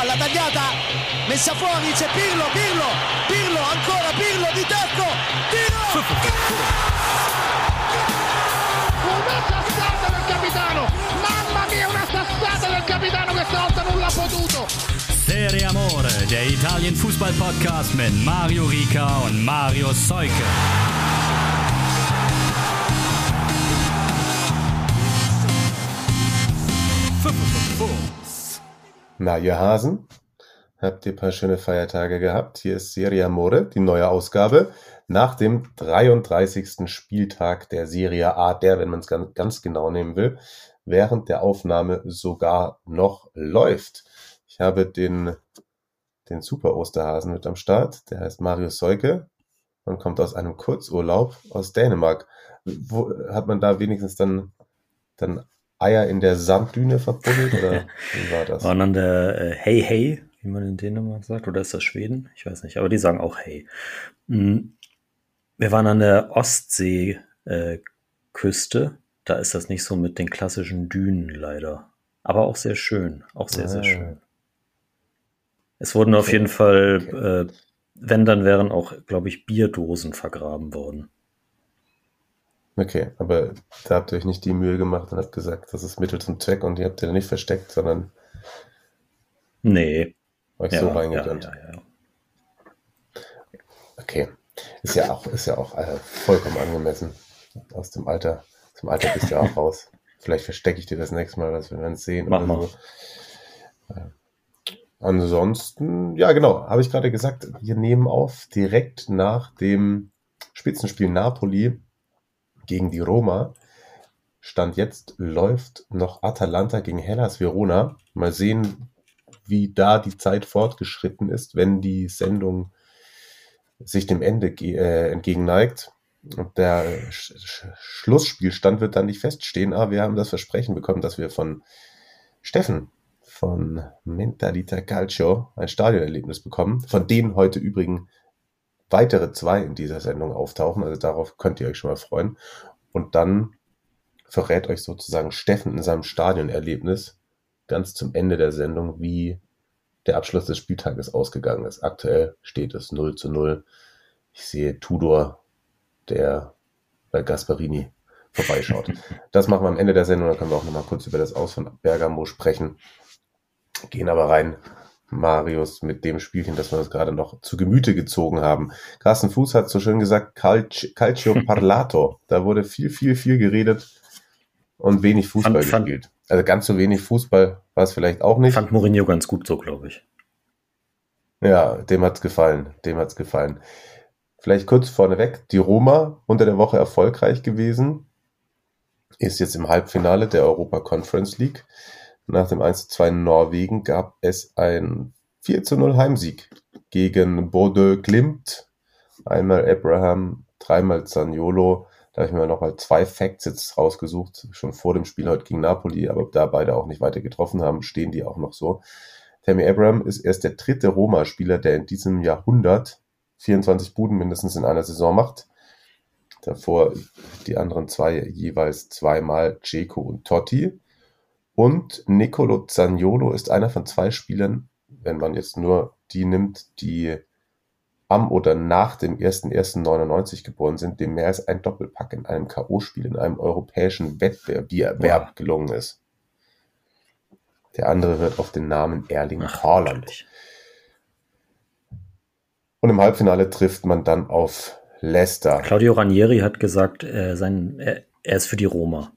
palla tagliata, messa fuori, c'è Pirlo, Pirlo, Pirlo, ancora Pirlo di tacco, tiro! Una sassata del capitano! Mamma mia, una sassata del capitano che stavolta non l'ha potuto! Serie Amore, der Italien Fußball Podcast mit Mario Rica und Mario Seuke. Na, ihr Hasen, habt ihr ein paar schöne Feiertage gehabt? Hier ist Serie Amore, die neue Ausgabe, nach dem 33. Spieltag der Serie A, der, wenn man es ganz, ganz genau nehmen will, während der Aufnahme sogar noch läuft. Ich habe den, den Super Osterhasen mit am Start, der heißt Mario Seuke und kommt aus einem Kurzurlaub aus Dänemark. Wo, hat man da wenigstens dann, dann Eier in der Sanddüne verbuddelt oder wie war das? Waren an der äh, Hey Hey, wie man in Dänemark sagt, oder ist das Schweden? Ich weiß nicht, aber die sagen auch Hey. Mm, Wir waren an der Ostseeküste. Äh, da ist das nicht so mit den klassischen Dünen leider. Aber auch sehr schön. Auch sehr, sehr Ah. schön. Es wurden auf jeden Fall, äh, wenn, dann wären auch, glaube ich, Bierdosen vergraben worden. Okay, aber da habt ihr euch nicht die Mühe gemacht und habt gesagt, das ist Mittel zum Zweck und ihr habt ihr nicht versteckt, sondern Nee. euch Ja, so reingedrückt. ja, ja. Okay. Ist ja auch, ist ja auch äh, vollkommen angemessen. Aus dem Alter, zum Alter bist du ja auch raus. Vielleicht verstecke ich dir das nächste Mal, was wir dann sehen. Mach mal. so. Äh, Ansonsten, ja genau, habe ich gerade gesagt, wir nehmen auf direkt nach dem Spitzenspiel Napoli gegen die Roma. Stand jetzt läuft noch Atalanta gegen Hellas Verona. Mal sehen, wie da die Zeit fortgeschritten ist, wenn die Sendung sich dem Ende äh, entgegenneigt. Und der Sch Sch Schlussspielstand wird dann nicht feststehen, aber wir haben das Versprechen bekommen, dass wir von Steffen von Mentalita Calcio ein Stadionerlebnis bekommen, von denen heute übrigens weitere zwei in dieser Sendung auftauchen. Also darauf könnt ihr euch schon mal freuen. Und dann verrät euch sozusagen Steffen in seinem Stadionerlebnis ganz zum Ende der Sendung, wie der Abschluss des Spieltages ausgegangen ist. Aktuell steht es 0 zu 0. Ich sehe Tudor, der bei Gasparini vorbeischaut. Das machen wir am Ende der Sendung, dann können wir auch nochmal kurz über das Aus von Bergamo sprechen. Gehen aber rein, Marius, mit dem Spielchen, das wir uns gerade noch zu Gemüte gezogen haben. Carsten Fuß hat so schön gesagt, Calci- Calcio Parlato. Da wurde viel, viel, viel geredet und wenig Fußball Fand- fand- gespielt. Also ganz so wenig Fußball war es vielleicht auch nicht. Fand Mourinho ganz gut so, glaube ich. Ja, dem hat's gefallen. Dem hat's gefallen. Vielleicht kurz vorneweg, die Roma unter der Woche erfolgreich gewesen, ist jetzt im Halbfinale der Europa Conference League. Nach dem 1 zu 2 in Norwegen gab es ein 4 zu 0 Heimsieg gegen Bodø Glimt. Einmal Abraham, dreimal Zaniolo. Da habe ich mir nochmal zwei Facts jetzt rausgesucht, schon vor dem Spiel heute gegen Napoli, aber da beide auch nicht weiter getroffen haben, stehen die auch noch so. Tammy Abraham ist erst der dritte Roma-Spieler, der in diesem Jahrhundert 24 Buden mindestens in einer Saison macht. Davor die anderen zwei jeweils zweimal Ceco und Totti. Und Nicolo Zaniolo ist einer von zwei Spielern, wenn man jetzt nur die nimmt, die am oder nach dem 1.1.99 geboren sind, dem mehr als ein Doppelpack in einem K.O.-Spiel in einem europäischen Wettbewerb gelungen ist. Der andere hört auf den Namen Erling Ach, Haaland. Und im Halbfinale trifft man dann auf Leicester. Claudio Ranieri hat gesagt, äh, sein, er, er ist für die Roma.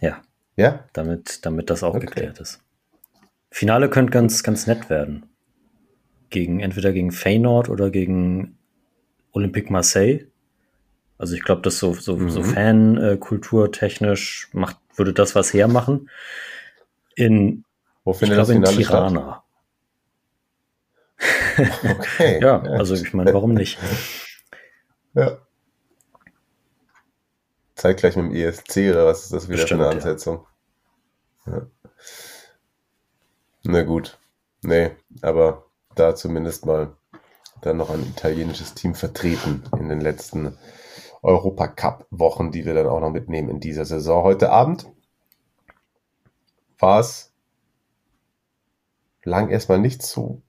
Ja, Ja? damit, damit das auch Okay. geklärt ist. Finale könnte ganz, ganz nett werden. Gegen, entweder gegen Feyenoord oder gegen Olympique Marseille. Also ich glaube, das so, so, so Mhm. Fankultur technisch macht, würde das was hermachen. In, Wo ich findet das glaube, in? Tirana. Okay. Ja, also ich meine, warum nicht? Ja. Zeitgleich mit dem ESC oder was ist das wieder Bestimmt, für eine ja. Ansetzung? Ja. Na gut. Nee, aber da zumindest mal dann noch ein italienisches Team vertreten in den letzten Europacup-Wochen, die wir dann auch noch mitnehmen in dieser Saison. Heute Abend war es lang erstmal nichts so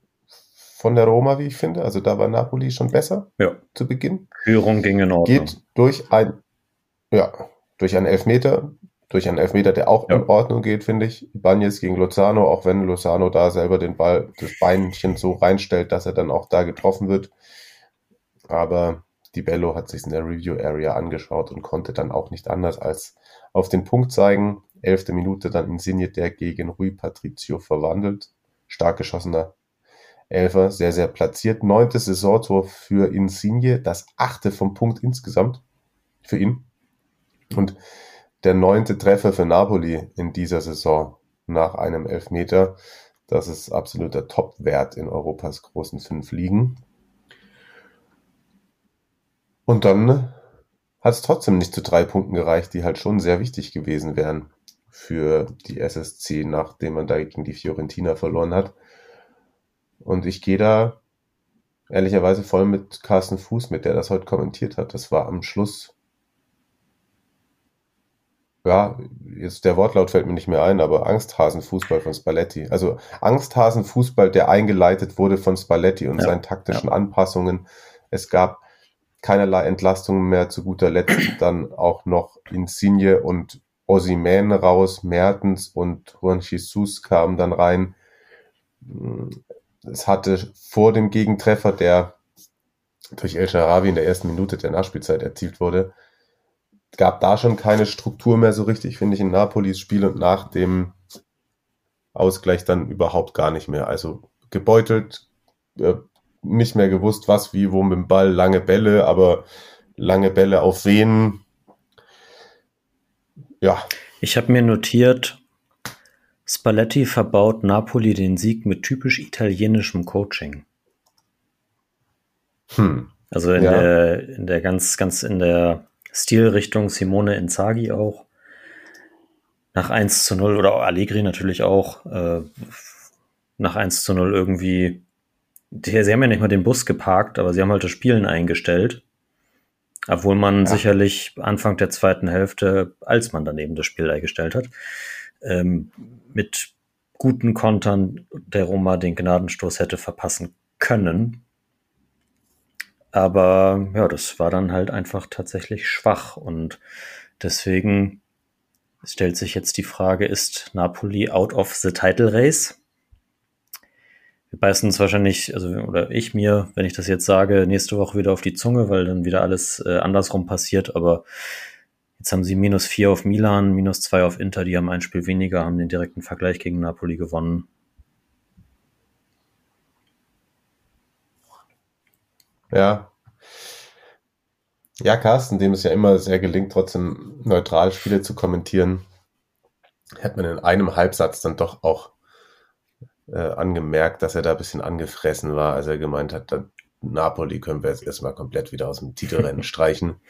von der Roma, wie ich finde. Also da war Napoli schon besser Ja, zu Beginn. Führung ging in Ordnung. Geht durch ein, ja, durch einen Elfmeter, durch einen Elfmeter, der auch Ja. in Ordnung geht, finde ich. Ibanez gegen Lozano, auch wenn Lozano da selber den Ball, das Beinchen so reinstellt, dass er dann auch da getroffen wird. Aber Di Bello hat sich in der Review Area angeschaut und konnte dann auch nicht anders als auf den Punkt zeigen. Elfte Minute dann Insigne, der gegen Rui Patricio verwandelt. Stark geschossener Elfer, sehr, sehr platziert. Neuntes Saisontor für Insigne, das achte vom Punkt insgesamt für ihn. Und der neunte Treffer für Napoli in dieser Saison nach einem Elfmeter. Das ist absoluter Top-Wert in Europas großen fünf Ligen. Und dann hat es trotzdem nicht zu drei Punkten gereicht, die halt schon sehr wichtig gewesen wären für die SSC, nachdem man da gegen die Fiorentina verloren hat. Und ich gehe da ehrlicherweise voll mit Carsten Fuß, mit der das heute kommentiert hat. Das war am Schluss. Ja, jetzt der Wortlaut fällt mir nicht mehr ein, aber Angsthasenfußball von Spalletti. Also Angsthasenfußball, der eingeleitet wurde von Spalletti und Ja, seinen taktischen Anpassungen. Es gab keinerlei Entlastungen mehr. Zu guter Letzt dann auch noch Insigne und Osimhen raus, Mertens und Juan Jesus kamen dann rein. Es hatte vor dem Gegentreffer, der durch El Sharawi in der ersten Minute der Nachspielzeit erzielt wurde, gab da schon keine Struktur mehr so richtig, finde ich, in Napolis Spiel und nach dem Ausgleich dann überhaupt gar nicht mehr. Also gebeutelt, äh, nicht mehr gewusst, was, wie, wo mit dem Ball, lange Bälle, aber lange Bälle auf wen. Ja, Ich habe mir notiert, Spalletti verbaut Napoli den Sieg mit typisch italienischem Coaching. hm, Also in Ja. der, in der ganz, ganz in der Stilrichtung Simone Inzaghi auch. Nach 1 zu 0 oder Allegri natürlich auch. Äh, nach 1 zu 0 irgendwie. Die, sie haben ja nicht mal den Bus geparkt, aber sie haben halt das Spielen eingestellt. Obwohl man Ja. sicherlich Anfang der zweiten Hälfte, als man daneben das Spiel eingestellt hat, ähm, mit guten Kontern der Roma den Gnadenstoß hätte verpassen können. Aber ja, das war dann halt einfach tatsächlich schwach und deswegen stellt sich jetzt die Frage, ist Napoli out of the title race? Wir beißen uns wahrscheinlich, also oder ich mir, wenn ich das jetzt sage, nächste Woche wieder auf die Zunge, weil dann wieder alles äh, andersrum passiert, aber jetzt haben sie minus vier auf Milan, minus zwei auf Inter, die haben ein Spiel weniger, haben den direkten Vergleich gegen Napoli gewonnen. Ja. Ja, Carsten, dem es ja immer sehr gelingt, trotzdem neutral Spiele zu kommentieren, hat man in einem Halbsatz dann doch auch äh, angemerkt, dass er da ein bisschen angefressen war, als er gemeint hat, dann Napoli können wir jetzt erstmal komplett wieder aus dem Titelrennen streichen.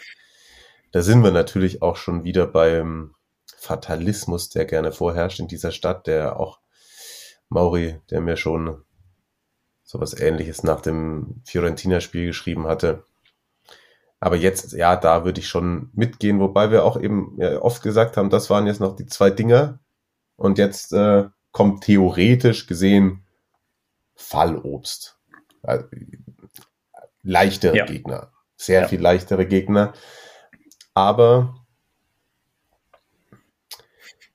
Da sind wir natürlich auch schon wieder beim Fatalismus, der gerne vorherrscht in dieser Stadt, der auch Mauri, der mir schon sowas ähnliches nach dem Fiorentina-Spiel geschrieben hatte. Aber jetzt, ja, da würde ich schon mitgehen, wobei wir auch eben oft gesagt haben, das waren jetzt noch die zwei Dinger. Und jetzt äh, kommt theoretisch gesehen Fallobst. Also, leichtere Ja. Gegner. Sehr Ja. viel leichtere Gegner. Aber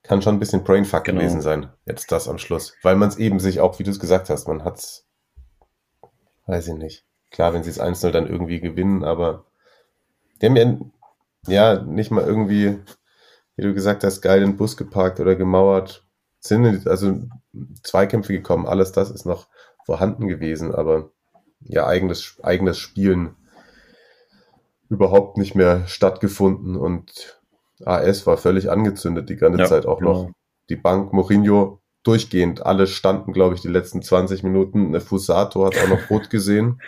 kann schon ein bisschen Brainfuck Genau. gewesen sein, jetzt das am Schluss. Weil man es eben sich auch, wie du es gesagt hast, man hat's, weiß ich nicht. Klar, wenn sie es 1-0 dann irgendwie gewinnen, aber die haben ja, ja nicht mal irgendwie, wie du gesagt hast, geil den Bus geparkt oder gemauert. Sind also Zweikämpfe gekommen, alles das ist noch vorhanden gewesen, aber ja, eigenes, eigenes Spielen überhaupt nicht mehr stattgefunden und AS war völlig angezündet die ganze Ja, Zeit auch genau. noch. Die Bank, Mourinho durchgehend, alle standen, glaube ich, die letzten 20 Minuten. Eine Fusato hat auch noch rot gesehen.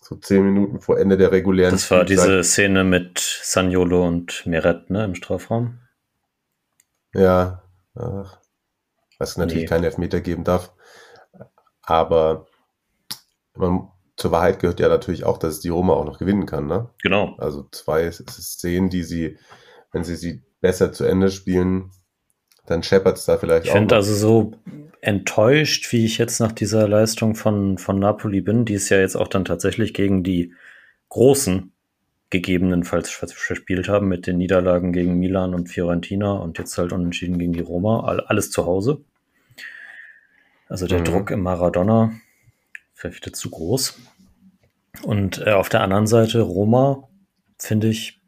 So 10 Minuten vor Ende der regulären Das war Spielzeit. diese Szene mit Saniolo und Meret, ne, im Strafraum. Ja, ach, was natürlich Nee. keinen Elfmeter geben darf. Aber man, zur Wahrheit gehört ja natürlich auch, dass es die Roma auch noch gewinnen kann. Ne? Genau. Also zwei Szenen, die sie, wenn sie sie besser zu Ende spielen, dann scheppert es da vielleicht ich auch. Ich finde also so enttäuscht, wie ich jetzt nach dieser Leistung von, von Napoli bin, die es ja jetzt auch dann tatsächlich gegen die Großen gegebenenfalls verspielt haben, mit den Niederlagen gegen Milan und Fiorentina und jetzt halt unentschieden gegen die Roma, alles zu Hause. Also der mhm. Druck im Maradona vielleicht wieder zu groß. Und äh, auf der anderen Seite Roma finde ich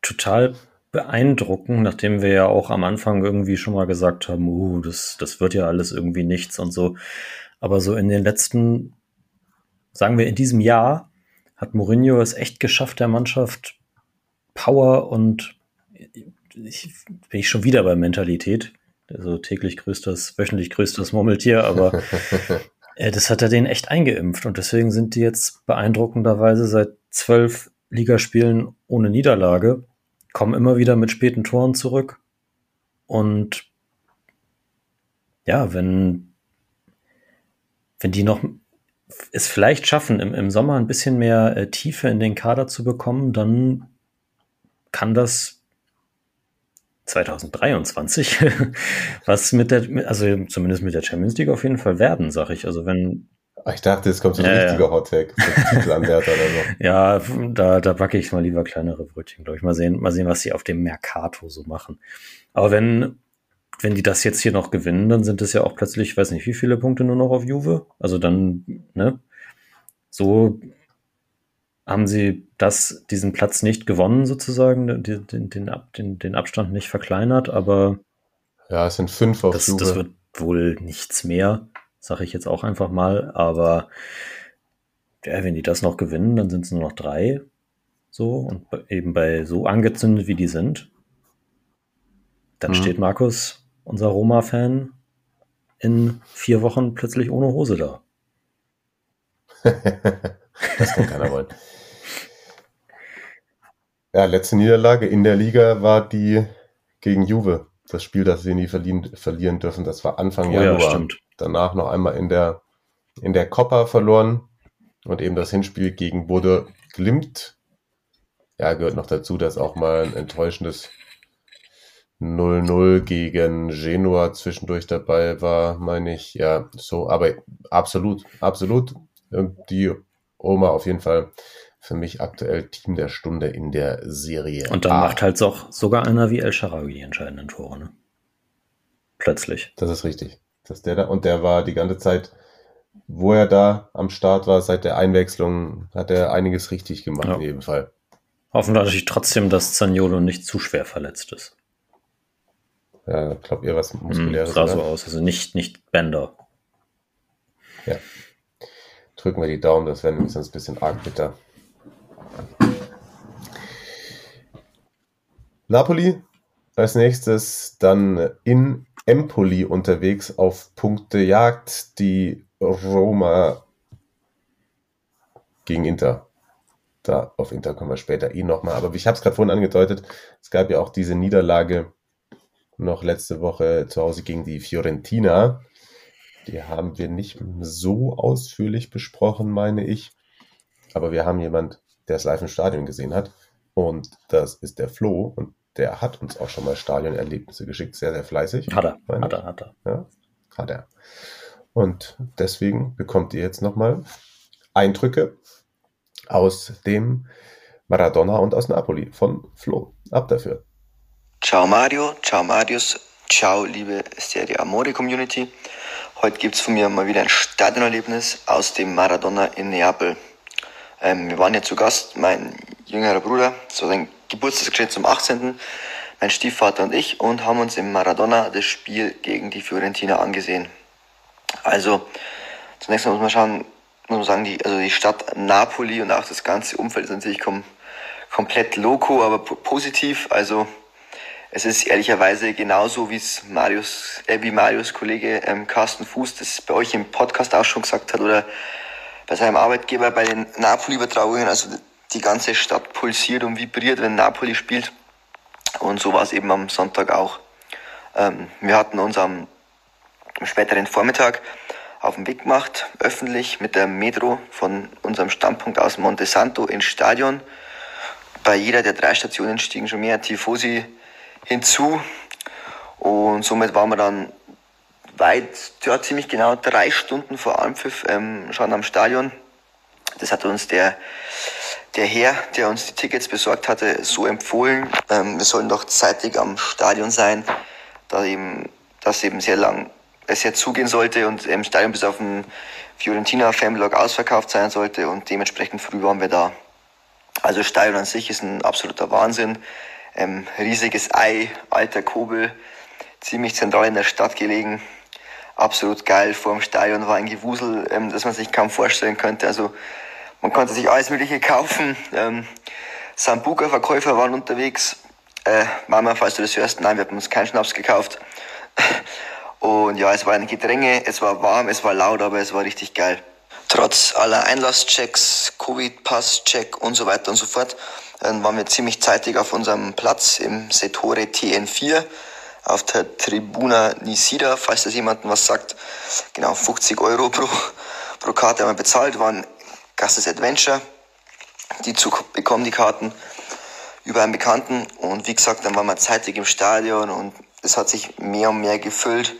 total beeindruckend, nachdem wir ja auch am Anfang irgendwie schon mal gesagt haben, uh, das, das wird ja alles irgendwie nichts und so. Aber so in den letzten, sagen wir in diesem Jahr, hat Mourinho es echt geschafft, der Mannschaft Power und ich, bin ich schon wieder bei Mentalität. Also täglich grüßt das, wöchentlich grüßt das Murmeltier, aber äh, das hat er denen echt eingeimpft und deswegen sind die jetzt beeindruckenderweise seit zwölf Ligaspielen ohne Niederlage kommen immer wieder mit späten Toren zurück. Und ja, wenn, wenn die noch es vielleicht schaffen, im, im Sommer ein bisschen mehr äh, Tiefe in den Kader zu bekommen, dann kann das 2023 was mit der, also zumindest mit der Champions League auf jeden Fall werden, sag ich. Also wenn ich dachte, es kommt so ein äh, richtiger Hottag, so Titelanwärter oder so. Ja, da, da backe ich mal lieber kleinere Brötchen, glaube ich. Mal sehen, mal sehen, was sie auf dem Mercato so machen. Aber wenn, wenn die das jetzt hier noch gewinnen, dann sind es ja auch plötzlich, weiß nicht, wie viele Punkte nur noch auf Juve. Also dann, ne? So haben sie das, diesen Platz nicht gewonnen, sozusagen, den, den, den, den Abstand nicht verkleinert, aber ja, es sind fünf auf das, Juve. Das wird wohl nichts mehr sage ich jetzt auch einfach mal. Aber ja, wenn die das noch gewinnen, dann sind es nur noch drei. So, und eben bei so angezündet, wie die sind, dann mhm. steht Markus, unser Roma-Fan, in vier Wochen plötzlich ohne Hose da. das kann keiner wollen. Ja, letzte Niederlage in der Liga war die gegen Juve. Das Spiel, das wir nie verlieren, verlieren dürfen, das war Anfang oh, Januar. Ja, stimmt danach noch einmal in der, in der Coppa verloren und eben das Hinspiel gegen Bode Glimt. Ja, gehört noch dazu, dass auch mal ein enttäuschendes 0-0 gegen Genua zwischendurch dabei war, meine ich. Ja, so, aber absolut, absolut. Die Oma auf jeden Fall für mich aktuell Team der Stunde in der Serie. Und dann A. macht halt auch sogar einer wie El Sharawi die entscheidenden Tore, ne? Plötzlich. Das ist richtig dass der da, und der war die ganze Zeit, wo er da am Start war, seit der Einwechslung, hat er einiges richtig gemacht ja. in jedem Fall. Hoffen natürlich trotzdem, dass Zaniolo nicht zu schwer verletzt ist. Ja, glaube eher was muskuläres. Mm, sah so aus, also nicht, nicht Bender. Ja. Drücken wir die Daumen, das wäre nämlich sonst ein bisschen arg bitter. Napoli als nächstes dann in Empoli unterwegs auf Punktejagd, die Roma gegen Inter. Da auf Inter kommen wir später eh nochmal. Aber ich habe es gerade vorhin angedeutet, es gab ja auch diese Niederlage noch letzte Woche zu Hause gegen die Fiorentina. Die haben wir nicht so ausführlich besprochen, meine ich. Aber wir haben jemand, der es live im Stadion gesehen hat. Und das ist der Flo. Und der hat uns auch schon mal Stadionerlebnisse geschickt, sehr, sehr fleißig. Hat er, hat er, hat er. Ja, hat er. Und deswegen bekommt ihr jetzt nochmal Eindrücke aus dem Maradona und aus Napoli von Flo. Ab dafür. Ciao Mario, ciao Marius, ciao liebe Serie Amore Community. Heute gibt es von mir mal wieder ein Stadionerlebnis aus dem Maradona in Neapel. Ähm, wir waren ja zu Gast, mein jüngerer Bruder, so sein Geburtstagsgeschenk zum 18. Mein Stiefvater und ich und haben uns im Maradona das Spiel gegen die Fiorentina angesehen. Also zunächst mal muss man schauen, muss man sagen, die, also die Stadt Napoli und auch das ganze Umfeld ist natürlich kom komplett loco, aber positiv. Also es ist ehrlicherweise genauso, wie Marius, äh, wie Marius Kollege ähm, Carsten Fuß das bei euch im Podcast auch schon gesagt hat oder bei seinem Arbeitgeber bei den Napoli-Übertragungen. Also die ganze Stadt pulsiert und vibriert, wenn Napoli spielt. Und so war es eben am Sonntag auch. Ähm, wir hatten uns am späteren Vormittag auf den Weg gemacht, öffentlich mit der Metro von unserem Standpunkt aus Monte Santo ins Stadion. Bei jeder der drei Stationen stiegen schon mehr Tifosi hinzu. Und somit waren wir dann weit, ja, ziemlich genau drei Stunden vor Anpfiff ähm, schon am Stadion. Das hat uns der, der Herr, der uns die Tickets besorgt hatte, so empfohlen. Ähm, wir sollen doch zeitig am Stadion sein, da eben, das eben sehr lang es sehr zugehen sollte und im Stadion bis auf den Fiorentina Fanblog ausverkauft sein sollte und dementsprechend früh waren wir da. Also Stadion an sich ist ein absoluter Wahnsinn. Ähm, riesiges Ei, alter Kobel, ziemlich zentral in der Stadt gelegen. Absolut geil. Vor dem Stadion war ein Gewusel, ähm, das man sich kaum vorstellen könnte. Also man konnte sich alles Mögliche kaufen. Ähm, Sambuka-Verkäufer waren unterwegs. Äh, Mama, falls du das hörst, nein, wir haben uns keinen Schnaps gekauft. Und ja, es war ein Gedränge, es war warm, es war laut, aber es war richtig geil. Trotz aller Einlasschecks, Covid-Pass-Check und so weiter und so fort, dann waren wir ziemlich zeitig auf unserem Platz im Setore TN4 auf der Tribuna Nisida, falls das jemandem was sagt. Genau, 50 Euro pro, pro Karte haben wir bezahlt, waren Gastes Adventure. Die zu bekommen die Karten über einen Bekannten. Und wie gesagt, dann waren wir zeitig im Stadion und es hat sich mehr und mehr gefüllt.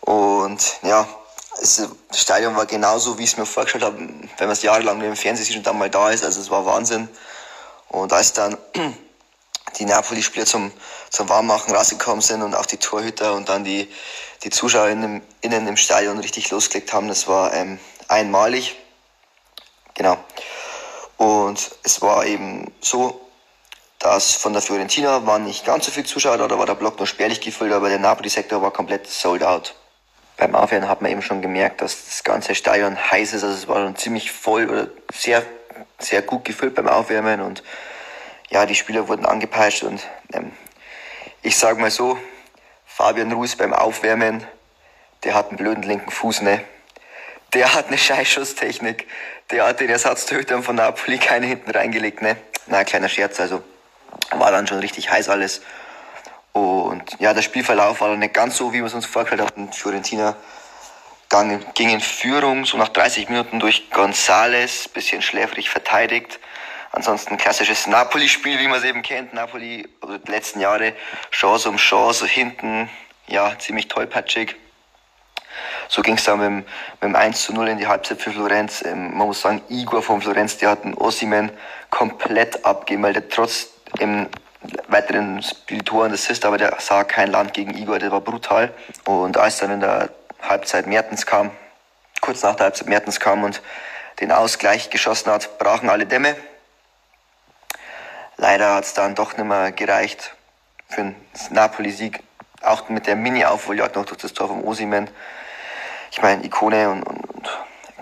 Und ja, es, das Stadion war genauso, wie ich es mir vorgestellt habe, wenn man es jahrelang im Fernsehen sieht und dann mal da ist. Also es war Wahnsinn. Und als dann die Napoli-Spieler zum, zum Warmmachen rausgekommen sind und auch die Torhüter und dann die, die Zuschauer innen, im Stadion richtig losgelegt haben, das war ähm, einmalig. Genau. Und es war eben so, dass von der Fiorentina waren nicht ganz so viele Zuschauer da, da war der Block nur spärlich gefüllt, aber der Napoli-Sektor war komplett sold out beim Aufwärmen hat man eben schon gemerkt, dass das ganze Stadion heiß ist. Also es war schon ziemlich voll oder sehr, sehr gut gefüllt beim Aufwärmen und ja, die Spieler wurden angepeitscht und ähm, ich sage mal so, Fabian Ruiz beim Aufwärmen, der hat einen blöden linken Fuß, ne? Der hat eine Scheißschusstechnik. Der hat den Ersatztötern von Napoli keine hinten reingelegt, ne? Na, kleiner Scherz, also war dann schon richtig heiß alles. Und ja, der Spielverlauf war dann nicht ganz so, wie wir es uns vorgestellt hatten. Fiorentina ging in Führung, so nach 30 Minuten durch Gonzales, bisschen schläfrig verteidigt. Ansonsten klassisches Napoli-Spiel, wie man es eben kennt. Napoli, also die letzten Jahre, Chance um Chance, hinten, ja, ziemlich tollpatschig. So ging es dann mit dem, mit dem 1 zu 0 in die Halbzeit für Florenz. Ähm, man muss sagen, Igor von Florenz, der hat den Ossiman komplett abgemeldet, trotz im weiteren Spirituoren Assist, aber der sah kein Land gegen Igor, der war brutal. Und als dann in der Halbzeit Mertens kam, kurz nach der Halbzeit Mertens kam und den Ausgleich geschossen hat, brachen alle Dämme. Leider hat es dann doch nicht mehr gereicht für einen Napoli-Sieg. Auch mit der Mini-Aufholjagd noch durch das Tor vom Osimen. Ich meine, Ikone und, und, und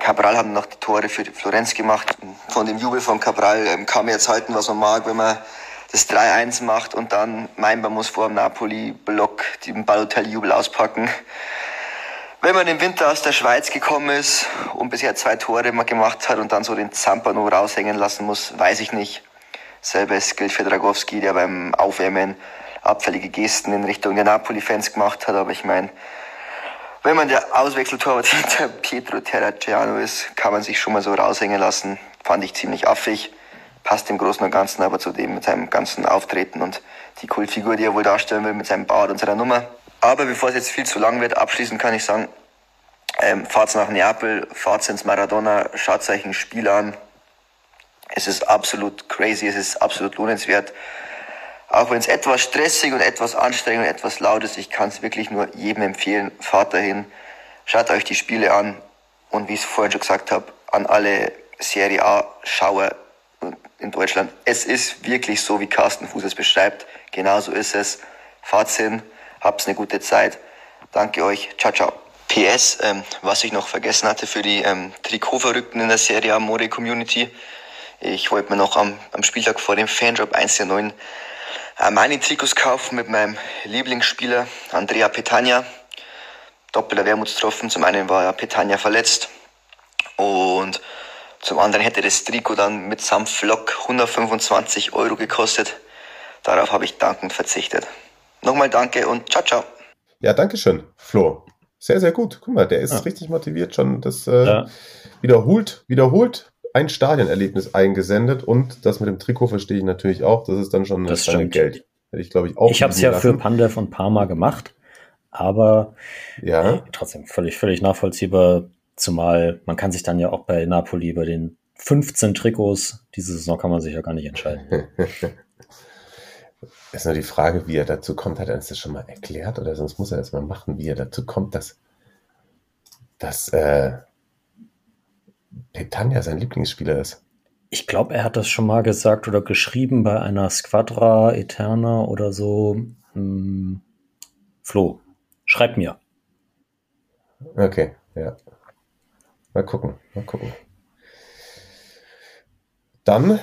Cabral haben noch die Tore für Florenz gemacht. Von dem Jubel von Cabral ähm, kann man jetzt halten, was man mag, wenn man das 3-1 macht und dann Mainbar muss vor dem Napoli-Block den Balotelli-Jubel auspacken. Wenn man im Winter aus der Schweiz gekommen ist und bisher zwei Tore gemacht hat und dann so den Zampano raushängen lassen muss, weiß ich nicht. Selbes gilt für Dragowski, der beim Aufwärmen abfällige Gesten in Richtung der Napoli-Fans gemacht hat. Aber ich meine, wenn man der Auswechseltorwart hinter Pietro Terracciano ist, kann man sich schon mal so raushängen lassen. Fand ich ziemlich affig passt im Großen und Ganzen aber zu dem mit seinem ganzen Auftreten und die Kultfigur, die er wohl darstellen will mit seinem Bart und seiner Nummer. Aber bevor es jetzt viel zu lang wird, abschließend kann ich sagen, ähm, fahrt nach Neapel, fahrt ins Maradona, schaut euch ein Spiel an. Es ist absolut crazy, es ist absolut lohnenswert. Auch wenn es etwas stressig und etwas anstrengend und etwas laut ist, ich kann es wirklich nur jedem empfehlen. Fahrt dahin, schaut euch die Spiele an und wie ich es vorhin schon gesagt habe, an alle Serie A-Schauer, in Deutschland. Es ist wirklich so, wie Carsten Fuß es beschreibt. Genauso ist es. Fahrt hin, habt's eine gute Zeit. Danke euch. Ciao, ciao. PS, ähm, was ich noch vergessen hatte für die ähm, Trikotverrückten in der Serie Amore Community. Ich wollte mir noch am, am Spieltag vor dem Fanjob 1 der 9 äh, meine Trikots kaufen mit meinem Lieblingsspieler Andrea Petagna. Doppelter Wermutstropfen. Zum einen war ja Petagna verletzt und zum anderen hätte das Trikot dann mit samt Flock 125 Euro gekostet. Darauf habe ich dankend verzichtet. Nochmal danke und ciao, ciao. Ja, danke schön, Flo. Sehr, sehr gut. Guck mal, der ist ja. richtig motiviert schon. Das äh, ja. wiederholt, wiederholt ein Stadionerlebnis eingesendet und das mit dem Trikot verstehe ich natürlich auch. Das ist dann schon das Geld. Hätte ich, glaube ich, auch. Ich habe es ja lassen. für Pandev und Parma gemacht. Aber Ja, äh, trotzdem völlig, völlig nachvollziehbar, zumal man kann sich dann ja auch bei Napoli bei den 15 Trikots diese Saison kann man sich ja gar nicht entscheiden. ist nur die Frage, wie er dazu kommt. Hat er uns das schon mal erklärt? Oder sonst muss er das mal machen, wie er dazu kommt, dass, dass äh, Petagna sein Lieblingsspieler ist. Ich glaube, er hat das schon mal gesagt oder geschrieben bei einer Squadra Eterna oder so. Hm, Flo, schreib mir. Okay, ja. Mal gucken, mal gucken. Dann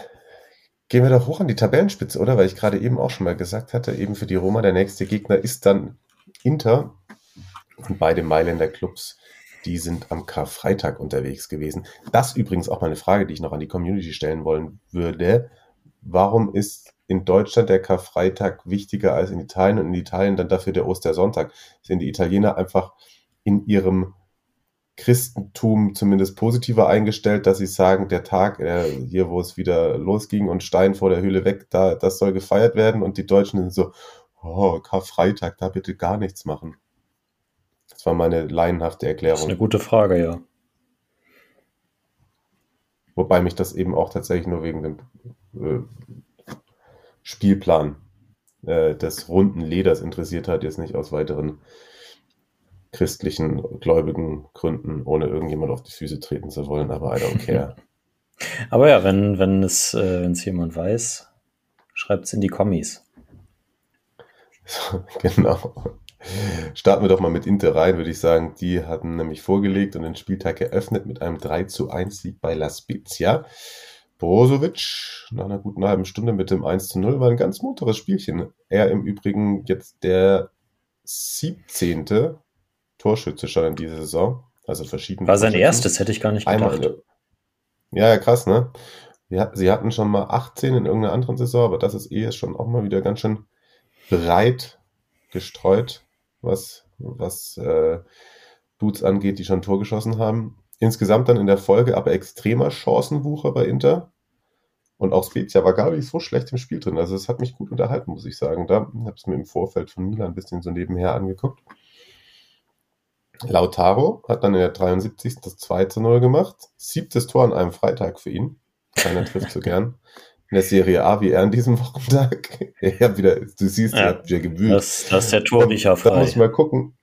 gehen wir doch hoch an die Tabellenspitze, oder? Weil ich gerade eben auch schon mal gesagt hatte, eben für die Roma der nächste Gegner ist dann Inter. Und beide Mailänder Clubs, die sind am Karfreitag unterwegs gewesen. Das übrigens auch mal eine Frage, die ich noch an die Community stellen wollen würde. Warum ist in Deutschland der Karfreitag wichtiger als in Italien und in Italien dann dafür der Ostersonntag? Sind die Italiener einfach in ihrem Christentum zumindest positiver eingestellt, dass sie sagen, der Tag, äh, hier wo es wieder losging und Stein vor der Höhle weg, da, das soll gefeiert werden und die Deutschen sind so, oh, Karfreitag, da bitte gar nichts machen. Das war meine laienhafte Das ist Erklärung. eine gute Frage, ja. Wobei mich das eben auch tatsächlich nur wegen dem äh, Spielplan äh, des runden Leders interessiert hat, jetzt nicht aus weiteren christlichen, gläubigen Gründen, ohne irgendjemand auf die Füße treten zu wollen, aber I don't care. Aber ja, wenn, wenn es, äh, wenn es jemand weiß, schreibt es in die Kommis. genau. Starten wir doch mal mit Inter rein, würde ich sagen. Die hatten nämlich vorgelegt und den Spieltag eröffnet mit einem 3 zu 1 Sieg bei La Spezia. Brozovic nach einer guten halben Stunde mit dem 1 zu 0 war ein ganz munteres Spielchen. Er im Übrigen jetzt der 17. Torschütze schon in dieser Saison. Also verschiedene. War sein erstes, hätte ich gar nicht Einmal gedacht. ja, ja, krass, ne? Ja, sie hatten schon mal 18 in irgendeiner anderen Saison, aber das ist eh schon auch mal wieder ganz schön breit gestreut, was, was äh, Dudes angeht, die schon ein Tor geschossen haben. Insgesamt dann in der Folge aber extremer Chancenwucher bei Inter. Und auch Spezia war gar nicht so schlecht im Spiel drin. Also es hat mich gut unterhalten, muss ich sagen. Da habe ich es mir im Vorfeld von Milan ein bisschen so nebenher angeguckt. Lautaro hat dann in der 73. das 2 zu 0 gemacht. Siebtes Tor an einem Freitag für ihn. Keiner trifft so gern. In der Serie A wie er an diesem Wochentag. Er wieder, du siehst, Ja. er hat wieder gewühlt. Das, das ist der Torriecher Da muss ich frei. mal gucken.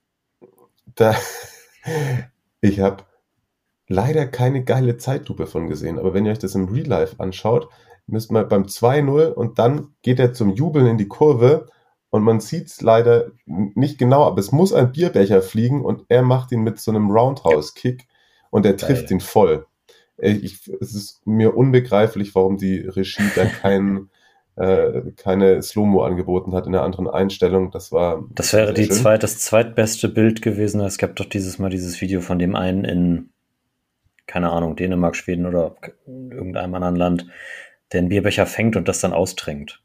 Da, ich habe leider keine geile Zeitlupe von gesehen, aber wenn ihr euch das im Real Life anschaut, müsst man beim 2-0 und dann geht er zum Jubeln in die Kurve und man sieht es leider nicht genau, aber es muss ein Bierbecher fliegen und er macht ihn mit so einem Roundhouse-Kick und er trifft Geil. ihn voll. Ich, es ist mir unbegreiflich, warum die Regie da kein, äh, keine Slow-Mo angeboten hat in einer anderen Einstellung. Das war Das wäre die schön. zweit, das zweitbeste Bild gewesen. Es gab doch dieses Mal dieses Video von dem einen in, keine Ahnung, Dänemark, Schweden oder irgendeinem anderen Land, der einen Bierbecher fängt und das dann austrinkt.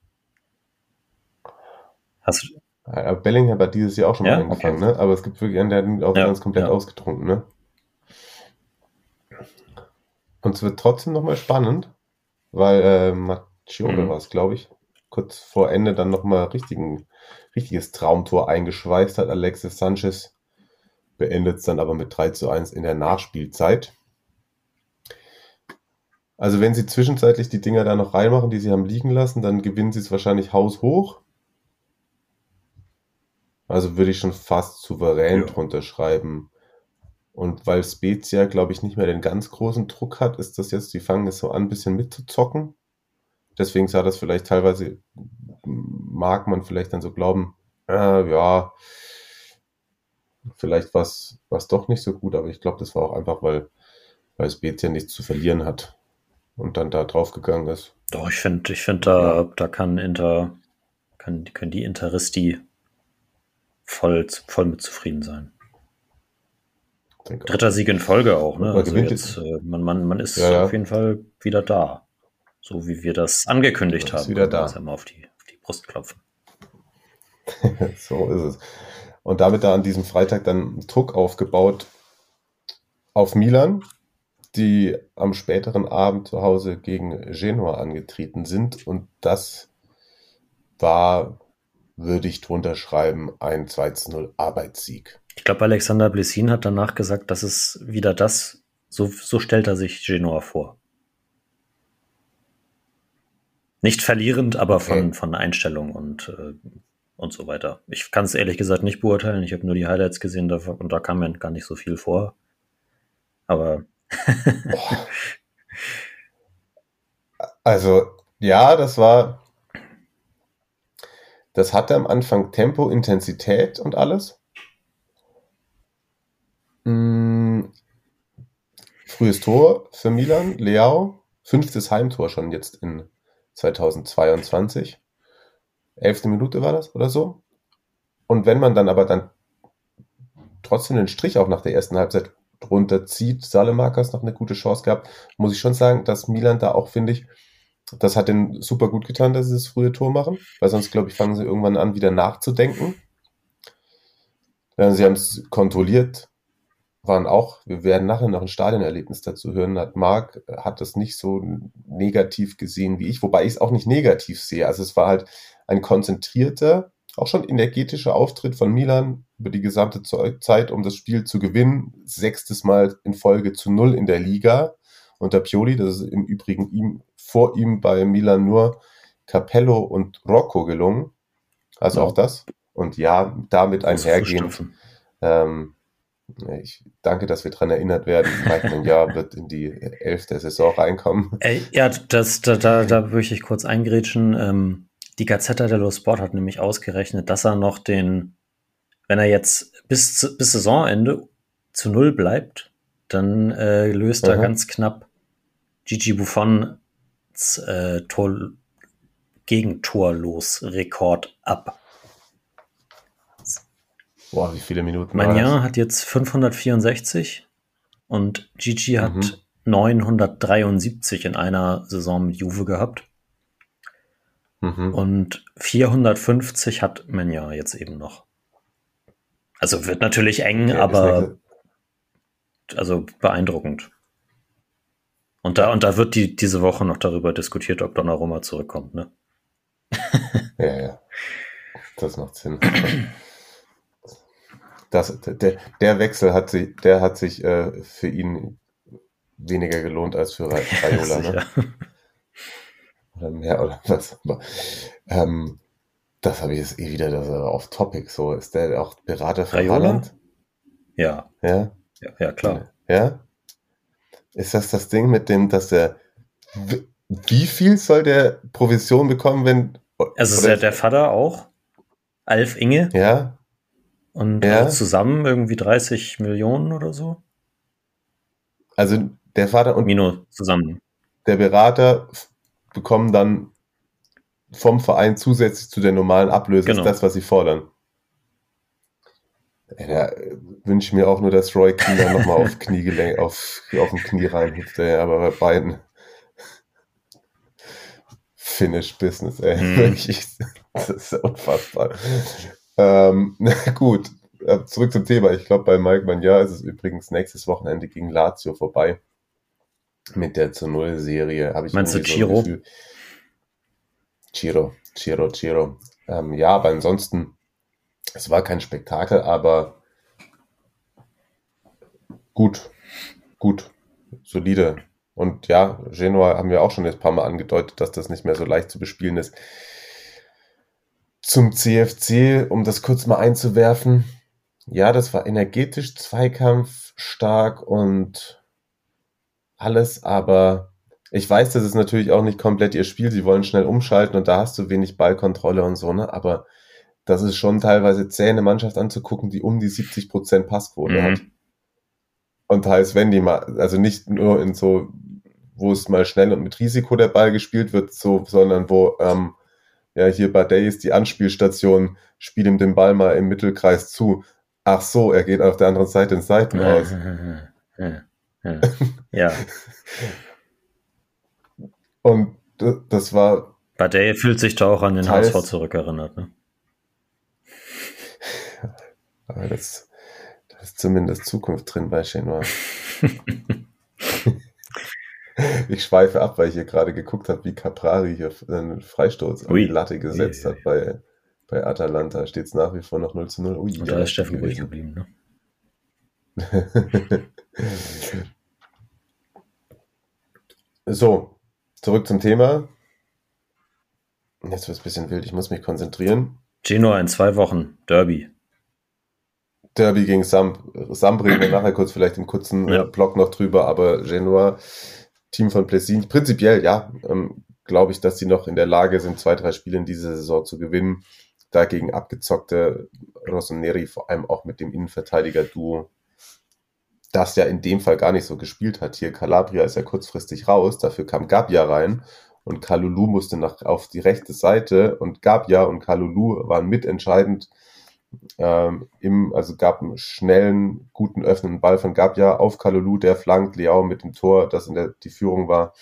Hast du, Ja, Bellingham hat dieses Jahr auch schon mal Ja? angefangen, Okay. ne? Aber es gibt wirklich einen, der hat ihn auch Ja, ganz komplett ausgetrunken, ne? Und es wird trotzdem nochmal spannend, weil äh, Macchione Mhm. war es, glaube ich, kurz vor Ende dann nochmal richtigen, richtiges Traumtor eingeschweißt hat. Alexis Sanchez beendet es dann aber mit 3 zu 1 in der Nachspielzeit. Also wenn sie zwischenzeitlich die Dinger da noch reinmachen, die sie haben liegen lassen, dann gewinnen sie es wahrscheinlich haushoch. Also würde ich schon fast souverän Ja. drunter schreiben. Und weil Spezia, glaube ich, nicht mehr den ganz großen Druck hat, ist das jetzt, die fangen es so an, ein bisschen mitzuzocken. Deswegen sah das vielleicht teilweise, mag man vielleicht dann so glauben, äh, ja, vielleicht was was doch nicht so gut, aber ich glaube, das war auch einfach, weil, weil Spezia nichts zu verlieren hat und dann da drauf gegangen ist. doch, ich finde, ich finde, da, da kann Inter, kann, können die Interisti voll, voll mit zufrieden sein. Dritter Sieg in Folge auch, ne? Man Also jetzt, äh, man, man, man ist Ja, ja. auf jeden Fall wieder da. So wie wir das angekündigt haben. wieder wir da. uns ja mal auf die, auf die Brust klopfen. so ist es. Und damit da an diesem Freitag dann Druck aufgebaut auf Milan, die am späteren Abend zu Hause gegen Genua angetreten sind. Und das war würde ich drunter schreiben, ein 2 zu 0 Arbeitssieg. Ich glaube, Alexander Blessin hat danach gesagt, dass es wieder das, so, so stellt er sich Genoa vor. Nicht verlierend, aber von, Okay. von Einstellung und, äh, und so weiter. Ich kann es ehrlich gesagt nicht beurteilen. Ich habe nur die Highlights gesehen da, und da kam mir gar nicht so viel vor. Aber Also, ja, das war. Das hatte am Anfang Tempo, Intensität und alles. Mm, frühes Tor für Milan, Leao. Fünftes Heimtor schon jetzt in 2022. Elfte Minute war das oder so. Und wenn man dann aber dann trotzdem den Strich auch nach der ersten Halbzeit drunter zieht, Salemakas noch eine gute Chance gehabt, muss ich schon sagen, dass Milan da auch, finde ich, das hat den super gut getan, dass sie das frühe Tor machen, weil sonst, glaube ich, fangen sie irgendwann an, wieder nachzudenken. Sie haben es kontrolliert, waren auch, wir werden nachher noch ein Stadionerlebnis dazu hören, hat Marc, äh, hat das nicht so negativ gesehen wie ich, wobei ich es auch nicht negativ sehe. Also es war halt ein konzentrierter, auch schon energetischer Auftritt von Milan über die gesamte Zeit, um das Spiel zu gewinnen. Sechstes Mal in Folge zu null in der Liga unter Pioli. Das ist im Übrigen ihm, vor ihm bei Milan nur Capello und Rocco gelungen. Also Ja. auch das. Und ja, damit einhergehend ähm, ich danke, dass wir daran erinnert werden. Mike Jahr wird in die Elf der Saison reinkommen. Ey, ja, das, da, da, da würde ich kurz eingrätschen. Ähm, die Gazzetta dello Sport hat nämlich ausgerechnet, dass er noch den, wenn er jetzt bis, bis Saisonende zu null bleibt, dann äh, löst er Aha. ganz knapp Gigi Buffons äh, Tor, Gegentorlos-Rekord ab. Boah, wie viele Minuten Magnan hat jetzt 564 und Gigi hat Mhm. 973 in einer Saison mit Juve gehabt. Mhm. Und 450 hat Menya jetzt eben noch. Also wird natürlich eng, Okay, aber also beeindruckend. Und da, und da wird die, diese Woche noch darüber diskutiert, ob Donnarumma zurückkommt, ne? Ja, ja. Das macht Sinn. Das, der, der Wechsel hat sich, der hat sich äh, für ihn weniger gelohnt als für Ra- Raiola, ne? Oder mehr oder was. Aber, ähm, das habe ich jetzt eh wieder das off Topic. So ist der auch Berater für Raiola? Haaland? Ja, Ja. ja, ja, klar. Ja? Ist das das Ding mit dem, dass der. Wie viel soll der Provision bekommen, wenn. Also ist der, der Vater auch, Alf Inge, Ja, und Ja. zusammen irgendwie 30 Millionen oder so. also der Vater und Mino zusammen. der Berater bekommen dann vom Verein zusätzlich zu der normalen Ablöse Genau. das, was sie fordern. Da äh, wünsche ich mir auch nur, dass Roy Keane dann nochmal auf Kniegelenk, auf, auf dem Knie reinhüpft, ey, aber bei beiden Finish Business, ey. Wirklich, das ist ja unfassbar. Ähm, na gut, äh, zurück zum Thema. Ich glaube, bei Mike Manja ist es übrigens nächstes Wochenende gegen Lazio vorbei. Mit der zu Null Serie habe ich Meinst du irgendwie so Chiro? Chiro, Chiro, Chiro. Ähm, ja, aber ansonsten, es war kein Spektakel, aber gut, gut, solide. Und ja, Genua haben wir auch schon jetzt ein paar Mal angedeutet, dass das nicht mehr so leicht zu bespielen ist. Zum CFC, um das kurz mal einzuwerfen. Ja, das war energetisch, Zweikampf, stark und alles, aber ich weiß, das ist natürlich auch nicht komplett ihr Spiel. Sie wollen schnell umschalten und da hast du wenig Ballkontrolle und so, ne? Aber das ist schon teilweise zäh, eine Mannschaft anzugucken, die um die 70% Passquote Mhm. hat. Und heißt, wenn die mal, also nicht nur in so, wo es mal schnell und mit Risiko der Ball gespielt wird, so, sondern wo, ähm, ja, hier bei Day ist die Anspielstation, spiel ihm den Ball mal im Mittelkreis zu. Ach so, er geht auf der anderen Seite ins Seiten aus. Ja, ja. ja. Und das war, Badei fühlt sich da auch an den Teils- HSV zurückerinnert. Ne? aber das, da ist zumindest Zukunft drin bei Chenoa. ich schweife ab, weil ich hier gerade geguckt habe, wie Caprari hier einen Freistoß an Ui. die Latte gesetzt Ui. hat bei Bei Atalanta steht es nach wie vor noch 0 zu 0. Ui, Und da ist Steffen ruhig geblieben, ne? so, zurück zum Thema. Jetzt wird es ein bisschen wild, ich muss mich konzentrieren. Genoa in zwei Wochen, Derby. Derby gegen Samp. Samp reden wir nachher kurz vielleicht im kurzen ja. Block noch drüber, aber Genoa, Team von Plessin, prinzipiell, ja, ähm, glaube ich, dass sie noch in der Lage sind, zwei, drei Spiele in dieser Saison zu gewinnen. Dagegen abgezockte Rossoneri, vor allem auch mit dem Innenverteidiger-Duo, das ja in dem Fall gar nicht so gespielt hat. Hier Calabria ist ja kurzfristig raus, dafür kam Gabia rein und Kalulu musste nach, auf die rechte Seite und Gabia und Kalulu waren mitentscheidend ähm, im, also gab einen schnellen, guten öffnenden Ball von Gabia auf Kalulu, der flankt Leao mit dem Tor, das in der die Führung war.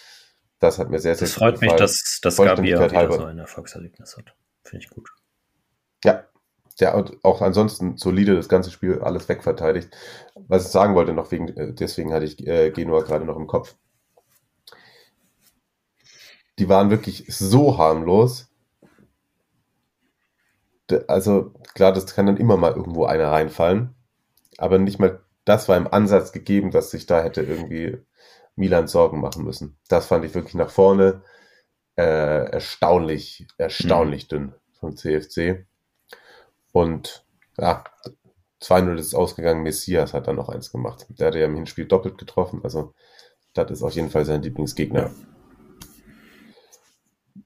Das hat mir sehr, sehr das freut mich, dass, dass Gabia wieder so ein Erfolgserlebnis hat. Finde ich gut. Ja, der auch ansonsten solide das ganze Spiel alles wegverteidigt. Was ich sagen wollte noch wegen, äh, deswegen hatte ich äh, Genua gerade noch im Kopf. Die waren wirklich so harmlos. Also klar, das kann dann immer mal irgendwo einer reinfallen, aber nicht mal das war im Ansatz gegeben, dass sich da hätte irgendwie Milan Sorgen machen müssen. Das fand ich wirklich nach vorne äh, erstaunlich, erstaunlich mhm. dünn vom CFC. Und ja, 2-0 ist ausgegangen. Messias hat dann noch eins gemacht. Der hat ja im Hinspiel doppelt getroffen. Also, das ist auf jeden Fall sein Lieblingsgegner.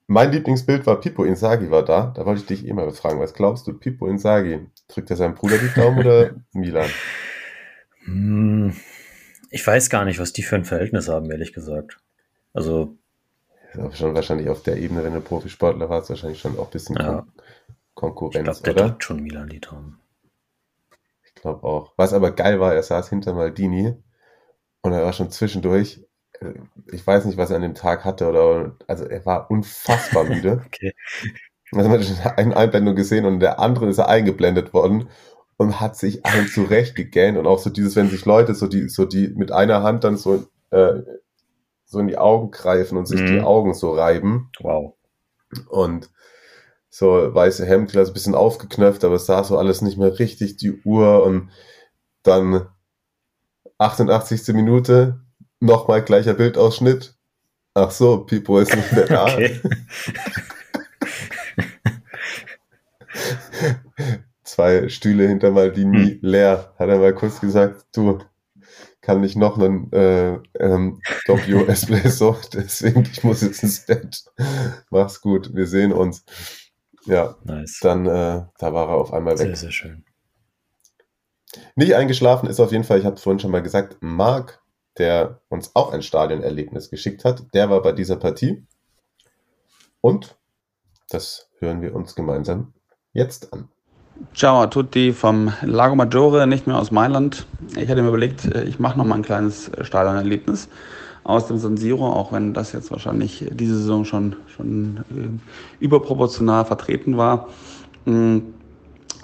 Mein Lieblingsbild war Pippo Insagi war da. Da wollte ich dich eh mal fragen. Was glaubst du, Pippo Insagi? Drückt er seinem Bruder die Daumen oder Milan? Hm, ich weiß gar nicht, was die für ein Verhältnis haben, ehrlich gesagt. Also. Schon wahrscheinlich auf der Ebene, wenn du Profisportler warst, wahrscheinlich schon auch ein bisschen ja. Konkurrenz, ich glaube, der drückt schon Milan die Daumen. Ich glaube auch. Was aber geil war, er saß hinter Maldini und er war schon zwischendurch. Äh, ich weiß nicht, was er an dem Tag hatte oder also er war unfassbar müde. okay. Also man hat eine Einblendung gesehen und der andere ist er eingeblendet worden und hat sich einen zurechtgegähnt und auch so dieses, wenn sich Leute so die, so die mit einer Hand dann so, äh, so in die Augen greifen und sich mhm. die Augen so reiben. Wow. Und so weiße Hemd, ein bisschen aufgeknöpft, aber es sah so alles nicht mehr richtig, die Uhr und dann 88. Minute, nochmal gleicher Bildausschnitt. Ach so, Pipo ist nicht mehr da. Okay. Zwei Stühle hinter Maldini hm. leer, hat er mal kurz gesagt, du, kann nicht noch einen äh, ähm, Doppio Espresso, deswegen ich muss jetzt ins Bett. Mach's gut, wir sehen uns. Ja, nice. dann äh, da war er auf einmal weg. Sehr, sehr schön. Nicht eingeschlafen ist auf jeden Fall, ich habe vorhin schon mal gesagt, Marc, der uns auch ein Stadionerlebnis geschickt hat, der war bei dieser Partie. Und das hören wir uns gemeinsam jetzt an. Ciao a tutti vom Lago Maggiore, nicht mehr aus Mailand. Ich hatte mir überlegt, äh, ich mache noch mal ein kleines Stadionerlebnis aus dem San Siro, auch wenn das jetzt wahrscheinlich diese Saison schon, schon äh, überproportional vertreten war.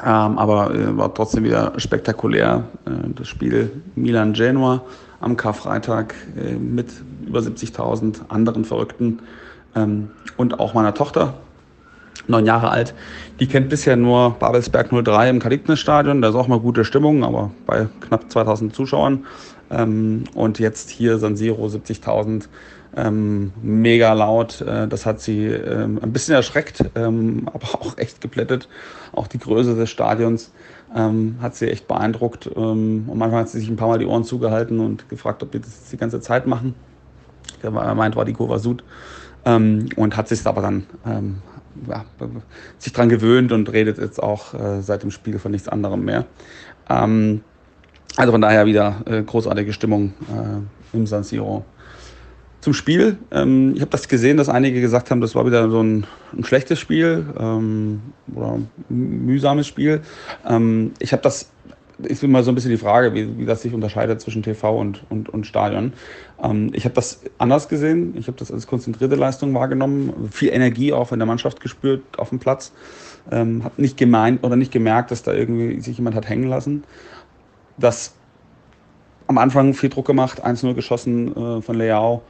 Ähm, aber äh, war trotzdem wieder spektakulär. Äh, das Spiel Milan-Genua am Karfreitag äh, mit über 70.000 anderen Verrückten ähm, und auch meiner Tochter, neun Jahre alt. Die kennt bisher nur Babelsberg 03 im Kalignes-Stadion. Da ist auch mal gute Stimmung, aber bei knapp 2000 Zuschauern. Ähm, und jetzt hier San Siro 70.000. Ähm, mega laut. Äh, das hat sie ähm, ein bisschen erschreckt, ähm, aber auch echt geplättet. Auch die Größe des Stadions ähm, hat sie echt beeindruckt. Ähm, und manchmal hat sie sich ein paar Mal die Ohren zugehalten und gefragt, ob wir das die ganze Zeit machen. Der meint, war die Kurva Sud. und hat sich aber dann ja, sich dran gewöhnt und redet jetzt auch äh, seit dem Spiel von nichts anderem mehr. Ähm, also von daher wieder äh, großartige Stimmung äh, im San Siro. Zum Spiel. Ähm, ich habe das gesehen, dass einige gesagt haben, das war wieder so ein, ein schlechtes Spiel ähm, oder ein mühsames Spiel. Ähm, ich habe das, ist immer so ein bisschen die Frage, wie, wie das sich unterscheidet zwischen TV und, und, und Stadion. Ähm, ich habe das anders gesehen. Ich habe das als konzentrierte Leistung wahrgenommen. Viel Energie auch in der Mannschaft gespürt auf dem Platz. Ähm, habe nicht gemeint oder nicht gemerkt, dass da irgendwie sich jemand hat hängen lassen das am Anfang viel Druck gemacht, 1-0 geschossen äh, von Leao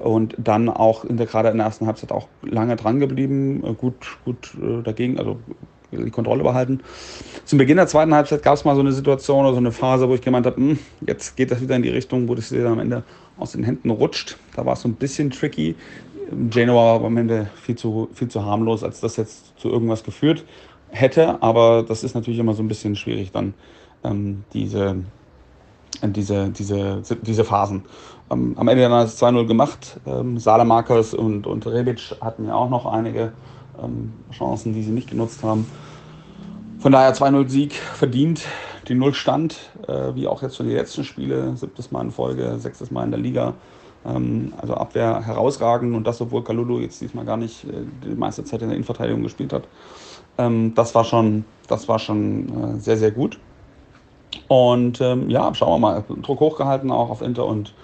und dann auch in der, gerade in der ersten Halbzeit auch lange dran geblieben, äh, gut, gut äh, dagegen, also die Kontrolle behalten. Zum Beginn der zweiten Halbzeit gab es mal so eine Situation oder so eine Phase, wo ich gemeint habe, hm, jetzt geht das wieder in die Richtung, wo das dir am Ende aus den Händen rutscht. Da war es so ein bisschen tricky. Genoa war am Ende viel zu, viel zu harmlos, als das jetzt zu irgendwas geführt hätte. Aber das ist natürlich immer so ein bisschen schwierig, dann ähm, diese, diese, diese, diese Phasen. Ähm, am Ende dann hat es 2-0 gemacht. Ähm, Salamakers und, und Rebic hatten ja auch noch einige ähm, Chancen, die sie nicht genutzt haben. Von daher 2-0 Sieg verdient, die Null stand, äh, wie auch jetzt schon die letzten Spiele, siebtes Mal in Folge, sechstes Mal in der Liga. Ähm, also Abwehr herausragend und das, obwohl Kalulu jetzt diesmal gar nicht äh, die meiste Zeit in der Innenverteidigung gespielt hat. Ähm, das war schon, das war schon äh, sehr, sehr gut. Und ähm, ja, schauen wir mal, Druck hochgehalten auch auf Inter und